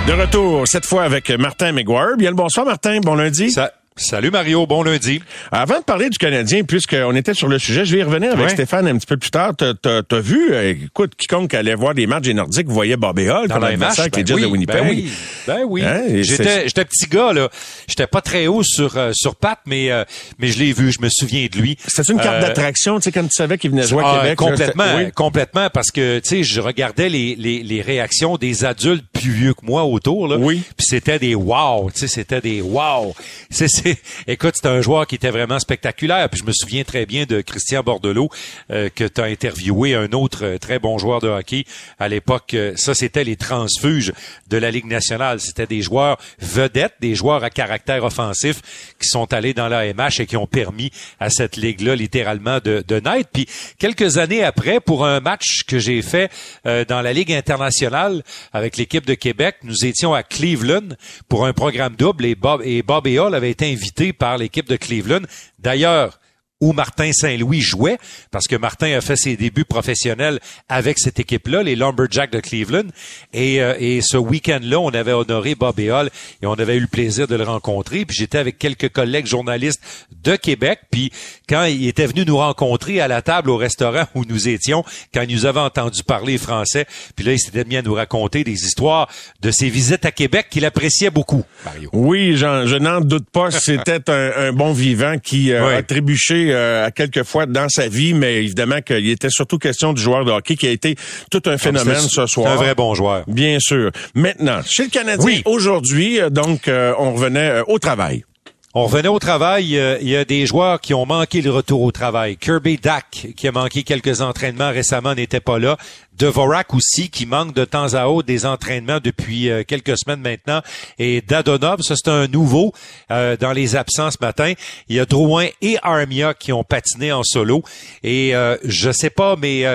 De retour, cette fois avec Martin McGuire. Bien le bonsoir, Martin. Bon lundi. Sa- Salut Mario, bon lundi. Avant de parler du Canadien, puisqu'on était sur le sujet, je vais y revenir avec Ouais. Stéphane un petit peu plus tard. T'as, t'as vu, euh, écoute, quiconque allait voir des matchs des Nordiques voyait Bobby Hall Dans comme la adversaire MH, avec les ben Jets de oui, Winnipeg. Ben oui, ben oui. Hein, J'étais, j'étais petit gars là. J'étais pas très haut sur euh, sur Pat, mais euh, mais je l'ai vu. Je me souviens de lui. C'était une carte Euh, d'attraction, tu sais, quand tu savais qu'il venait jouer à ah, Québec. complètement, oui. complètement, parce que tu sais, je regardais les, les, les réactions des adultes plus vieux que moi autour là. Oui. Puis c'était des wow, tu sais, c'était des wow. C'est, c'est, écoute, c'était un joueur qui était vraiment spectaculaire. Puis je me souviens très bien de Christian Bordelot euh, que tu as interviewé, un autre euh, très bon joueur de hockey à l'époque. euh, ça, c'était les transfuges de la Ligue nationale. C'était des joueurs vedettes, des joueurs à caractère offensif qui sont allés dans la MH et qui ont permis à cette ligue-là littéralement de, de naître. Puis quelques années après, pour un match que j'ai fait euh, dans la Ligue internationale avec l'équipe de Québec, nous étions à Cleveland pour un programme double et Bob et Bob et Hall avaient été invités par l'équipe de Cleveland. D'ailleurs, où Martin Saint-Louis jouait, parce que Martin a fait ses débuts professionnels avec cette équipe-là, les Lumberjacks de Cleveland. Et, euh, et ce week-end-là, on avait honoré Bob et Hall et on avait eu le plaisir de le rencontrer. Puis j'étais avec quelques collègues journalistes de Québec. Puis quand il était venu nous rencontrer à la table au restaurant où nous étions, quand il nous avait entendu parler français, puis là, il s'était mis à nous raconter des histoires de ses visites à Québec qu'il appréciait beaucoup, Mario. Oui, je n'en doute pas. C'était un, un bon vivant qui euh, a trébuché euh, à quelques fois dans sa vie, mais évidemment qu'il était surtout question du joueur de hockey qui a été tout un phénomène C'est- ce soir. Un vrai bon joueur. Bien sûr. Maintenant, chez le Canadien, Oui. aujourd'hui, euh, donc, euh, on revenait euh, au travail. On revenait au travail. euh, Il y a des joueurs qui ont manqué le retour au travail. Kirby Dak, qui a manqué quelques entraînements récemment, n'était pas là. Devorak aussi, qui manque de temps à autre des entraînements depuis euh, quelques semaines maintenant. Et Dadonov, ça c'est un nouveau euh, dans les absences ce matin. Il y a Drouin et Armia qui ont patiné en solo. Et je sais pas, mais...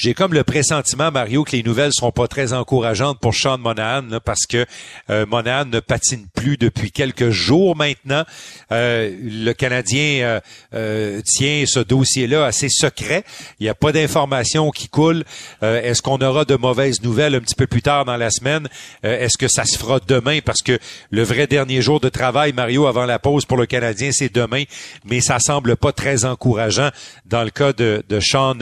euh, j'ai comme le pressentiment, Mario, que les nouvelles seront pas très encourageantes pour Sean Monahan, parce que euh, Monahan ne patine plus depuis quelques jours maintenant. Euh, le Canadien euh, tient ce dossier-là assez secret. Il n'y a pas d'informations qui coulent. Est-ce qu'on aura de mauvaises nouvelles un petit peu plus tard dans la semaine? Est-ce que ça se fera demain? Parce que le vrai dernier jour de travail, Mario, avant la pause pour le Canadien, c'est demain, mais ça semble pas très encourageant dans le cas de, de Sean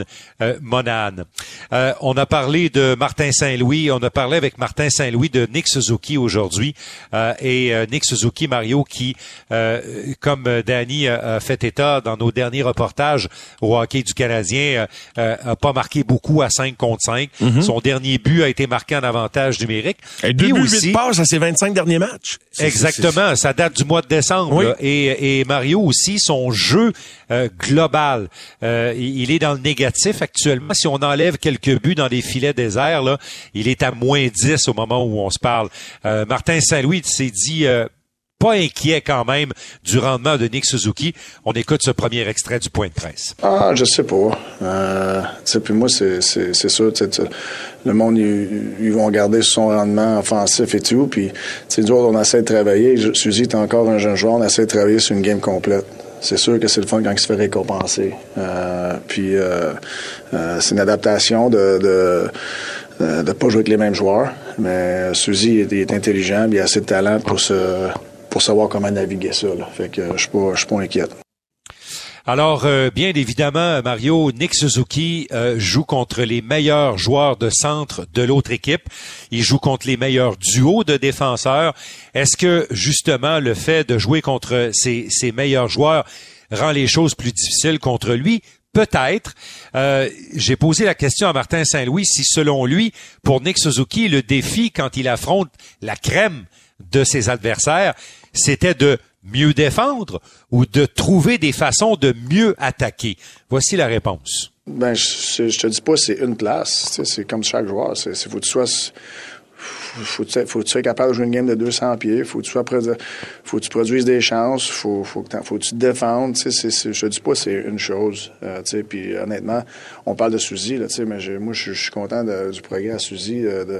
Monahan. On a parlé de Martin Saint-Louis, on a parlé avec Martin Saint-Louis de Nick Suzuki aujourd'hui euh, et euh, Nick Suzuki Mario qui, euh, comme Danny a fait état dans nos derniers reportages au hockey du Canadien, a pas marqué beaucoup à 5 contre 5. Mm-hmm. Son dernier but a été marqué en avantage numérique. Et deux buts, aussi, passes à ses 25 derniers matchs. Exactement, ça date du mois de décembre. Et, et, Mario aussi, son jeu global, il est dans le négatif actuellement. Si on enlève quelques buts dans des filets déserts, là, il est à moins 10 au moment où on se parle. Euh, Martin Saint-Louis s'est dit euh, pas inquiet quand même du rendement de Nick Suzuki. On écoute ce premier extrait du point de presse. Ah, je sais pas. Euh, puis moi, c'est sûr, le monde, ils, vont garder son rendement offensif et tout. Puis, tu sais, on essaie de travailler. Suzy est encore un jeune joueur, on essaie de travailler sur une game complète. C'est sûr que c'est le fun quand il se fait récompenser. Euh, puis, c'est une adaptation de euh, de ne pas jouer avec les mêmes joueurs. Mais Suzy est, intelligent, il a assez de talent pour, se, pour savoir comment naviguer ça. Fait que je ne suis, pas inquiète. Alors, euh, bien évidemment, Mario, Nick Suzuki euh, joue contre les meilleurs joueurs de centre de l'autre équipe. Il joue contre les meilleurs duos de défenseurs. Est-ce que, justement, le fait de jouer contre ces, ces meilleurs joueurs rend les choses plus difficiles contre lui? Peut-être. Euh, j'ai posé la question à Martin Saint-Louis si, selon lui, pour Nick Suzuki, le défi quand il affronte la crème de ses adversaires, c'était de mieux défendre ou de trouver des façons de mieux attaquer? Voici la réponse. Ben, je, je te dis pas c'est une place. C'est comme chaque joueur. C'est faut que tu sois faut, faut que tu sois capable de jouer une game de 200 pieds, faut que tu sois faut que tu produises des chances, faut, faut, que, faut que tu te défendes. je te dis pas c'est une chose. Euh, puis honnêtement, on parle de Suzy, mais moi je suis content du progrès à Suzy, euh, de,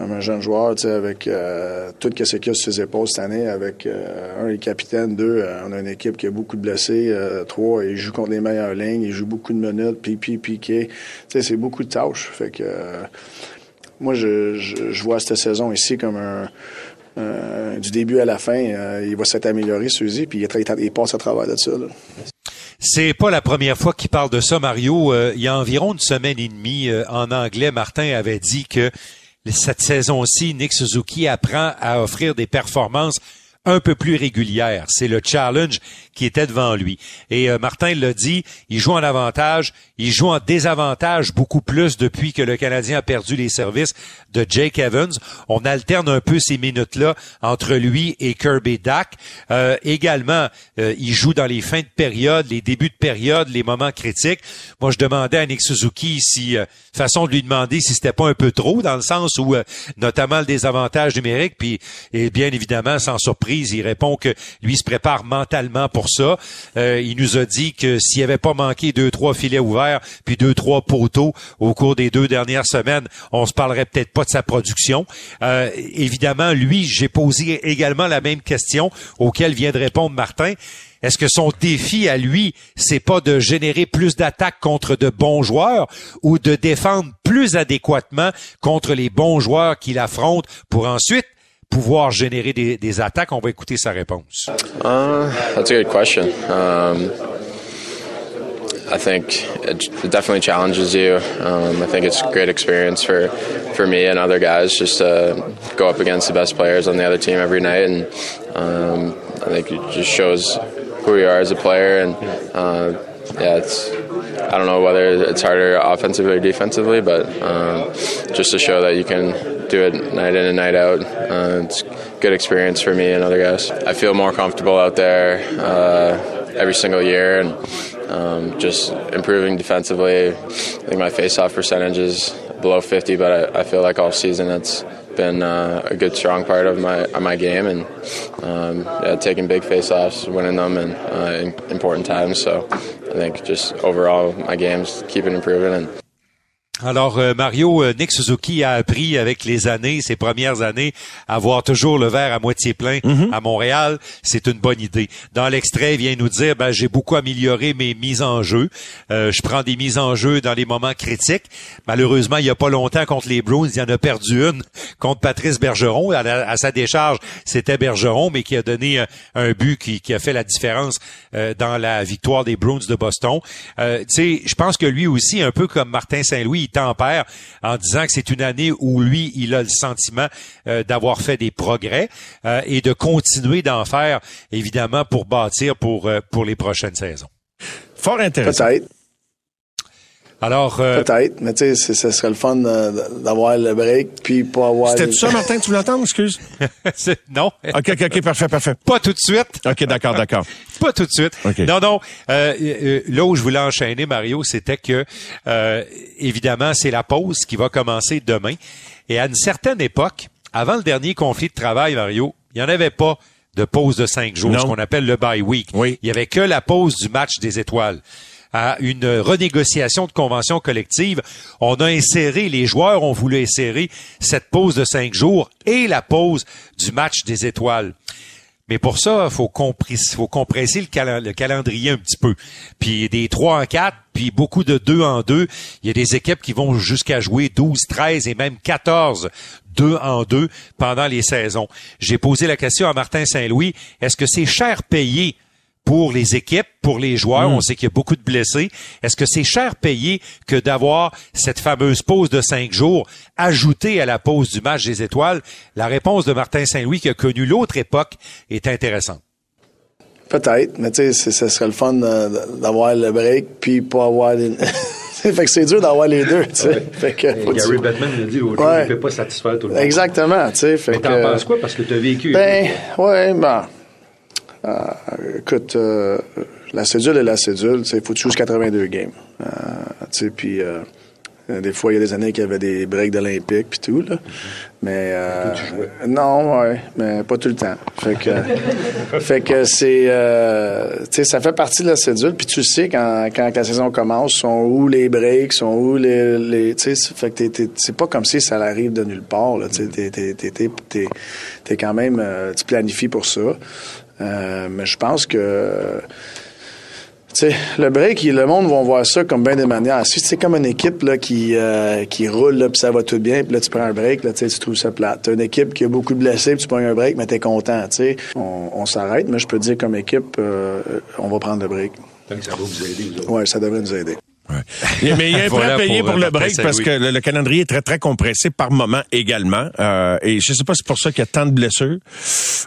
un jeune joueur, avec euh, tout ce qu'il y a sur ses épaules cette année, avec un, les capitaines, deux, on a une équipe qui a beaucoup de blessés, trois, il joue contre les meilleures lignes, il joue beaucoup de minutes, pipi, piqué. C'est beaucoup de tâches. Fait que moi, je, vois cette saison ici comme un, du début à la fin. Euh, il va s'être amélioré, Suzy, puis il, passe à travers de ça. C'est pas la première fois qu'il parle de ça, Mario. Euh, il y a environ une semaine et demie, euh, en anglais, Martin avait dit que cette saison-ci, Nick Suzuki apprend à offrir des performances un peu plus régulière. C'est le challenge qui était devant lui. Et euh, Martin l'a dit, il joue en avantage, il joue en désavantage beaucoup plus depuis que le Canadien a perdu les services de Jake Evans. On alterne un peu ces minutes-là entre lui et Kirby Dack. Euh, également, euh, il joue dans les fins de période, les débuts de période, les moments critiques. Moi, je demandais à Nick Suzuki si, façon de lui demander si c'était pas un peu trop, dans le sens où, notamment le désavantage numérique, puis et bien évidemment, sans surprise, il répond que lui se prépare mentalement pour ça. Euh, il nous a dit que s'il avait pas manqué deux, trois filets ouverts, puis deux, trois poteaux au cours des deux dernières semaines, on se parlerait peut-être pas de sa production. Euh, évidemment, lui, j'ai posé également la même question auquel vient de répondre Martin. Est-ce que son défi à lui, c'est pas de générer plus d'attaques contre de bons joueurs ou de défendre plus adéquatement contre les bons joueurs qu'il affronte pour ensuite pouvoir générer des, des attaques? On va écouter sa réponse. Uh, that's a good question. Um, I think it definitely challenges you. Um, I think it's a great experience for, for me and other guys just to go up against the best players on the other team every night, and um, I think it just shows who you are as a player. And uh, yeah, it's I don't know whether it's harder offensively or defensively, but um, just to show that you can do it night in and night out. Uh, it's good experience for me and other guys. I feel more comfortable out there uh, every single year and um, just improving defensively. I think my face-off percentage is below 50, but I, I feel like all season it's been uh, a good strong part of my of my game and um, yeah, taking big face-offs, winning them, and uh, in important times. So I think just overall my game's keeping improving and Alors euh, Mario, euh, Nick Suzuki a appris avec les années, ses premières années, à voir toujours le verre à moitié plein Mhm. à Montréal. C'est une bonne idée. Dans l'extrait, il vient nous dire, ben, j'ai beaucoup amélioré mes mises en jeu. Euh, je prends des mises en jeu dans les moments critiques. Malheureusement, il y a pas longtemps contre les Bruins, il y en a perdu une contre Patrice Bergeron. À, la- à sa décharge, c'était Bergeron, mais qui a donné un but qui, qui a fait la différence euh, dans la victoire des Bruins de Boston. Euh, tu sais, je pense que lui aussi, un peu comme Martin Saint-Louis, tempère en disant que c'est une année où lui, il a le sentiment euh, d'avoir fait des progrès euh, et de continuer d'en faire, évidemment, pour bâtir pour, euh, les prochaines saisons. Fort intéressant. Alors, euh, Peut-être, mais tu sais, c'est- ce serait le fun euh, d'avoir le break, puis pas avoir... C'était tout ça, Martin, que tu voulais entendre? Excuse. non, OK, OK, OK, parfait, parfait. pas tout de suite. OK, d'accord, d'accord. Pas tout de suite. OK. Non, non. Euh, euh, là où je voulais enchaîner, Mario, c'était que, euh, évidemment, c'est la pause qui va commencer demain. Et à une certaine époque, avant le dernier conflit de travail, Mario, il n'y en avait pas de pause de cinq jours, Non. ce qu'on appelle le bye week. Oui. Il y avait que la pause du match des étoiles. À une renégociation de convention collective, on a inséré, les joueurs ont voulu insérer cette pause de cinq jours et la pause du match des étoiles. Mais pour ça, faut, compris- faut compresser le calendrier un petit peu. Puis des 3 en 4, puis beaucoup de 2 en 2. Il y a des équipes qui vont jusqu'à jouer 12, 13 et même 14 2 en 2 pendant les saisons. J'ai posé la question à Martin Saint-Louis, est-ce que c'est cher payé pour les équipes, pour les joueurs, on sait qu'il y a beaucoup de blessés. Est-ce que c'est cher payé que d'avoir cette fameuse pause de cinq jours ajoutée à la pause du match des étoiles? La réponse de Martin Saint-Louis, qui a connu l'autre époque, est intéressante. Peut-être, mais tu sais, c'est- ce serait le fun euh, d'avoir le break, puis pas avoir... Les... fait que c'est dur d'avoir les deux, tu sais. Fait que... faut que Gary tu- Bettman l'a dit l'autre Ouais. jour, il ne peut pas satisfaire tout le monde. Exactement, tu sais. Fait Mais t'en que- penses quoi? Parce que tu as vécu. Ben, ouais, ben. Euh, écoute, euh, la cédule est la cédule. Il faut que tu joues 82 games? Euh, puis des fois, il y a des années qu'il y avait des breaks d'Olympique puis tout, là. Mais non, ouais, mais pas tout le temps. Fait que, fait que c'est, ça fait partie de la cédule. Puis tu sais quand, quand la saison commence, sont où les breaks, sont où les, les tu sais, fait que c'est pas comme si ça arrive de nulle part. Là, t'es, quand même, tu planifies pour ça. Euh, mais je pense que tu sais, le break, le monde va voir ça comme bien des manières. Si c'est comme une équipe là, qui, euh, qui roule, là, puis ça va tout bien, puis là, tu prends un break, là, tu trouves ça plate. T'as une équipe qui a beaucoup de blessés, puis tu prends un break, mais t'es content. tu sais. On, on s'arrête, mais je peux dire, comme équipe, euh, on va prendre le break. Donc, ça va vous aider, vous autres. Ouais, ça devrait nous aider. Mais il y a un prêt à payer pour, pour, euh, le break parce que le, le calendrier est très, très compressé par moment également. Euh, et je sais pas si c'est pour ça qu'il y a tant de blessures.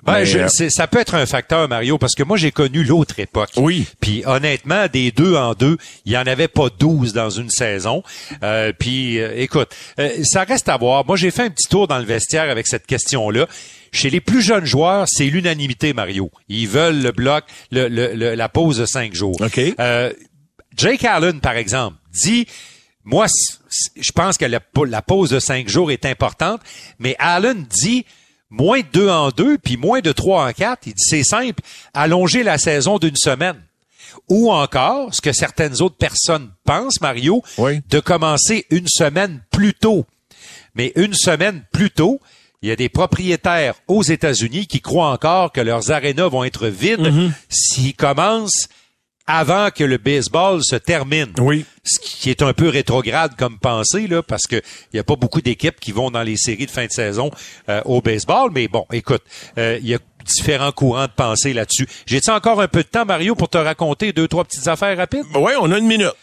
Ben, je- euh, c'est- ça peut être un facteur, Mario, parce que moi, j'ai connu l'autre époque. Oui. Puis honnêtement, des deux en deux, il y en avait pas 12 dans une saison. Euh, puis euh, écoute, euh, ça reste à voir. Moi, j'ai fait un petit tour dans le vestiaire avec cette question-là. Chez les plus jeunes joueurs, c'est l'unanimité, Mario. Ils veulent le bloc, le, le- le- la pause de cinq jours. OK. Jake Allen, par exemple, dit moi, je pense que la, pa- la pause de cinq jours est importante, mais Allen dit moins de deux en deux, puis moins de trois en quatre. Il dit c'est simple, allonger la saison d'une semaine. Ou encore, ce que certaines autres personnes pensent, Mario, Oui. de commencer une semaine plus tôt. Mais une semaine plus tôt, il y a des propriétaires aux États-Unis qui croient encore que leurs arénas vont être vides s'ils commencent avant que le baseball se termine. Oui. Ce qui est un peu rétrograde comme pensée, là, parce que il y a pas beaucoup d'équipes qui vont dans les séries de fin de saison euh, au baseball. Mais bon, écoute, euh, il y a différents courants de pensée là-dessus. J'ai-tu encore un peu de temps, Mario, pour te raconter deux, trois petites affaires rapides? Ouais, on a une minute.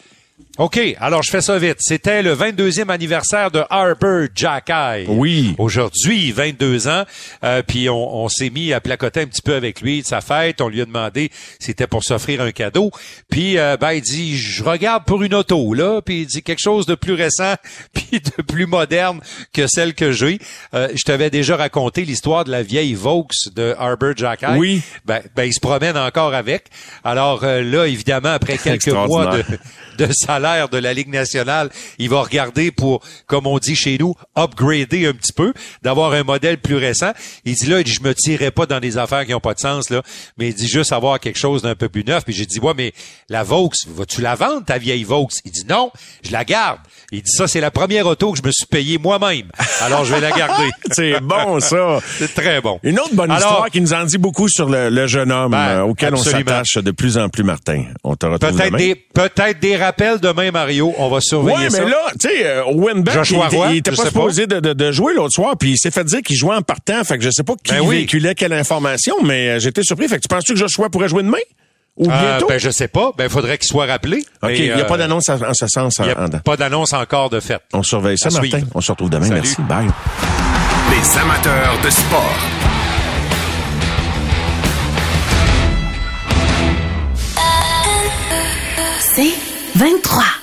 OK, alors je fais ça vite. C'était le 22e anniversaire de Harper Jackay. Oui. Aujourd'hui, 22 ans. Euh, puis on, on s'est mis à placoter un petit peu avec lui de sa fête. On lui a demandé si c'était pour s'offrir un cadeau. Puis euh, ben il dit je regarde pour une auto là. Puis il dit quelque chose de plus récent puis de plus moderne que celle que j'ai. Euh, je t'avais déjà raconté l'histoire de la vieille Vaux de Harper Jackay. Oui. Ben, ben il se promène encore avec. Alors euh, là évidemment après quelques mois de de sa salaire de la Ligue nationale. Il va regarder pour, comme on dit chez nous, upgrader un petit peu, d'avoir un modèle plus récent. Il dit là, il dit, je me tirerai pas dans des affaires qui ont pas de sens, là, mais il dit juste avoir quelque chose d'un peu plus neuf. Puis j'ai dit, ouais, mais la Vaux, vas-tu la vendre, ta vieille Vaux? Il dit, non, je la garde. Il dit, ça, c'est la première auto que je me suis payée moi-même. Alors, je vais la garder. C'est bon, ça. c'est très bon. Une autre bonne Alors- histoire qui nous en dit beaucoup sur le, le jeune homme Ben, euh, auquel absolument. on s'attache de plus en plus, Martin. On te retrouve Peut-être des, peut-être des rappels demain, Mario. On va surveiller Ouais, ça. mais là, tu sais, euh, Winbeck, Joshua il, était- Roy, il était je pas supposé de, de- de jouer l'autre soir, puis il s'est fait dire qu'il jouait en partant. Fait que je sais pas qui Ben oui. véhiculait quelle information, mais euh, j'étais surpris. Fait que tu penses-tu que Joshua pourrait jouer demain? Ou Euh, bientôt? ben, je sais pas. Ben, faudrait qu'il soit rappelé. OK, il n'y a euh, pas d'annonce en, ce sens. Il n'y a en- pas d'annonce encore de fait. on surveille ça, À Martin. suivre. On se retrouve demain. Salut. Merci. Bye. Les amateurs de sport. C'est 23.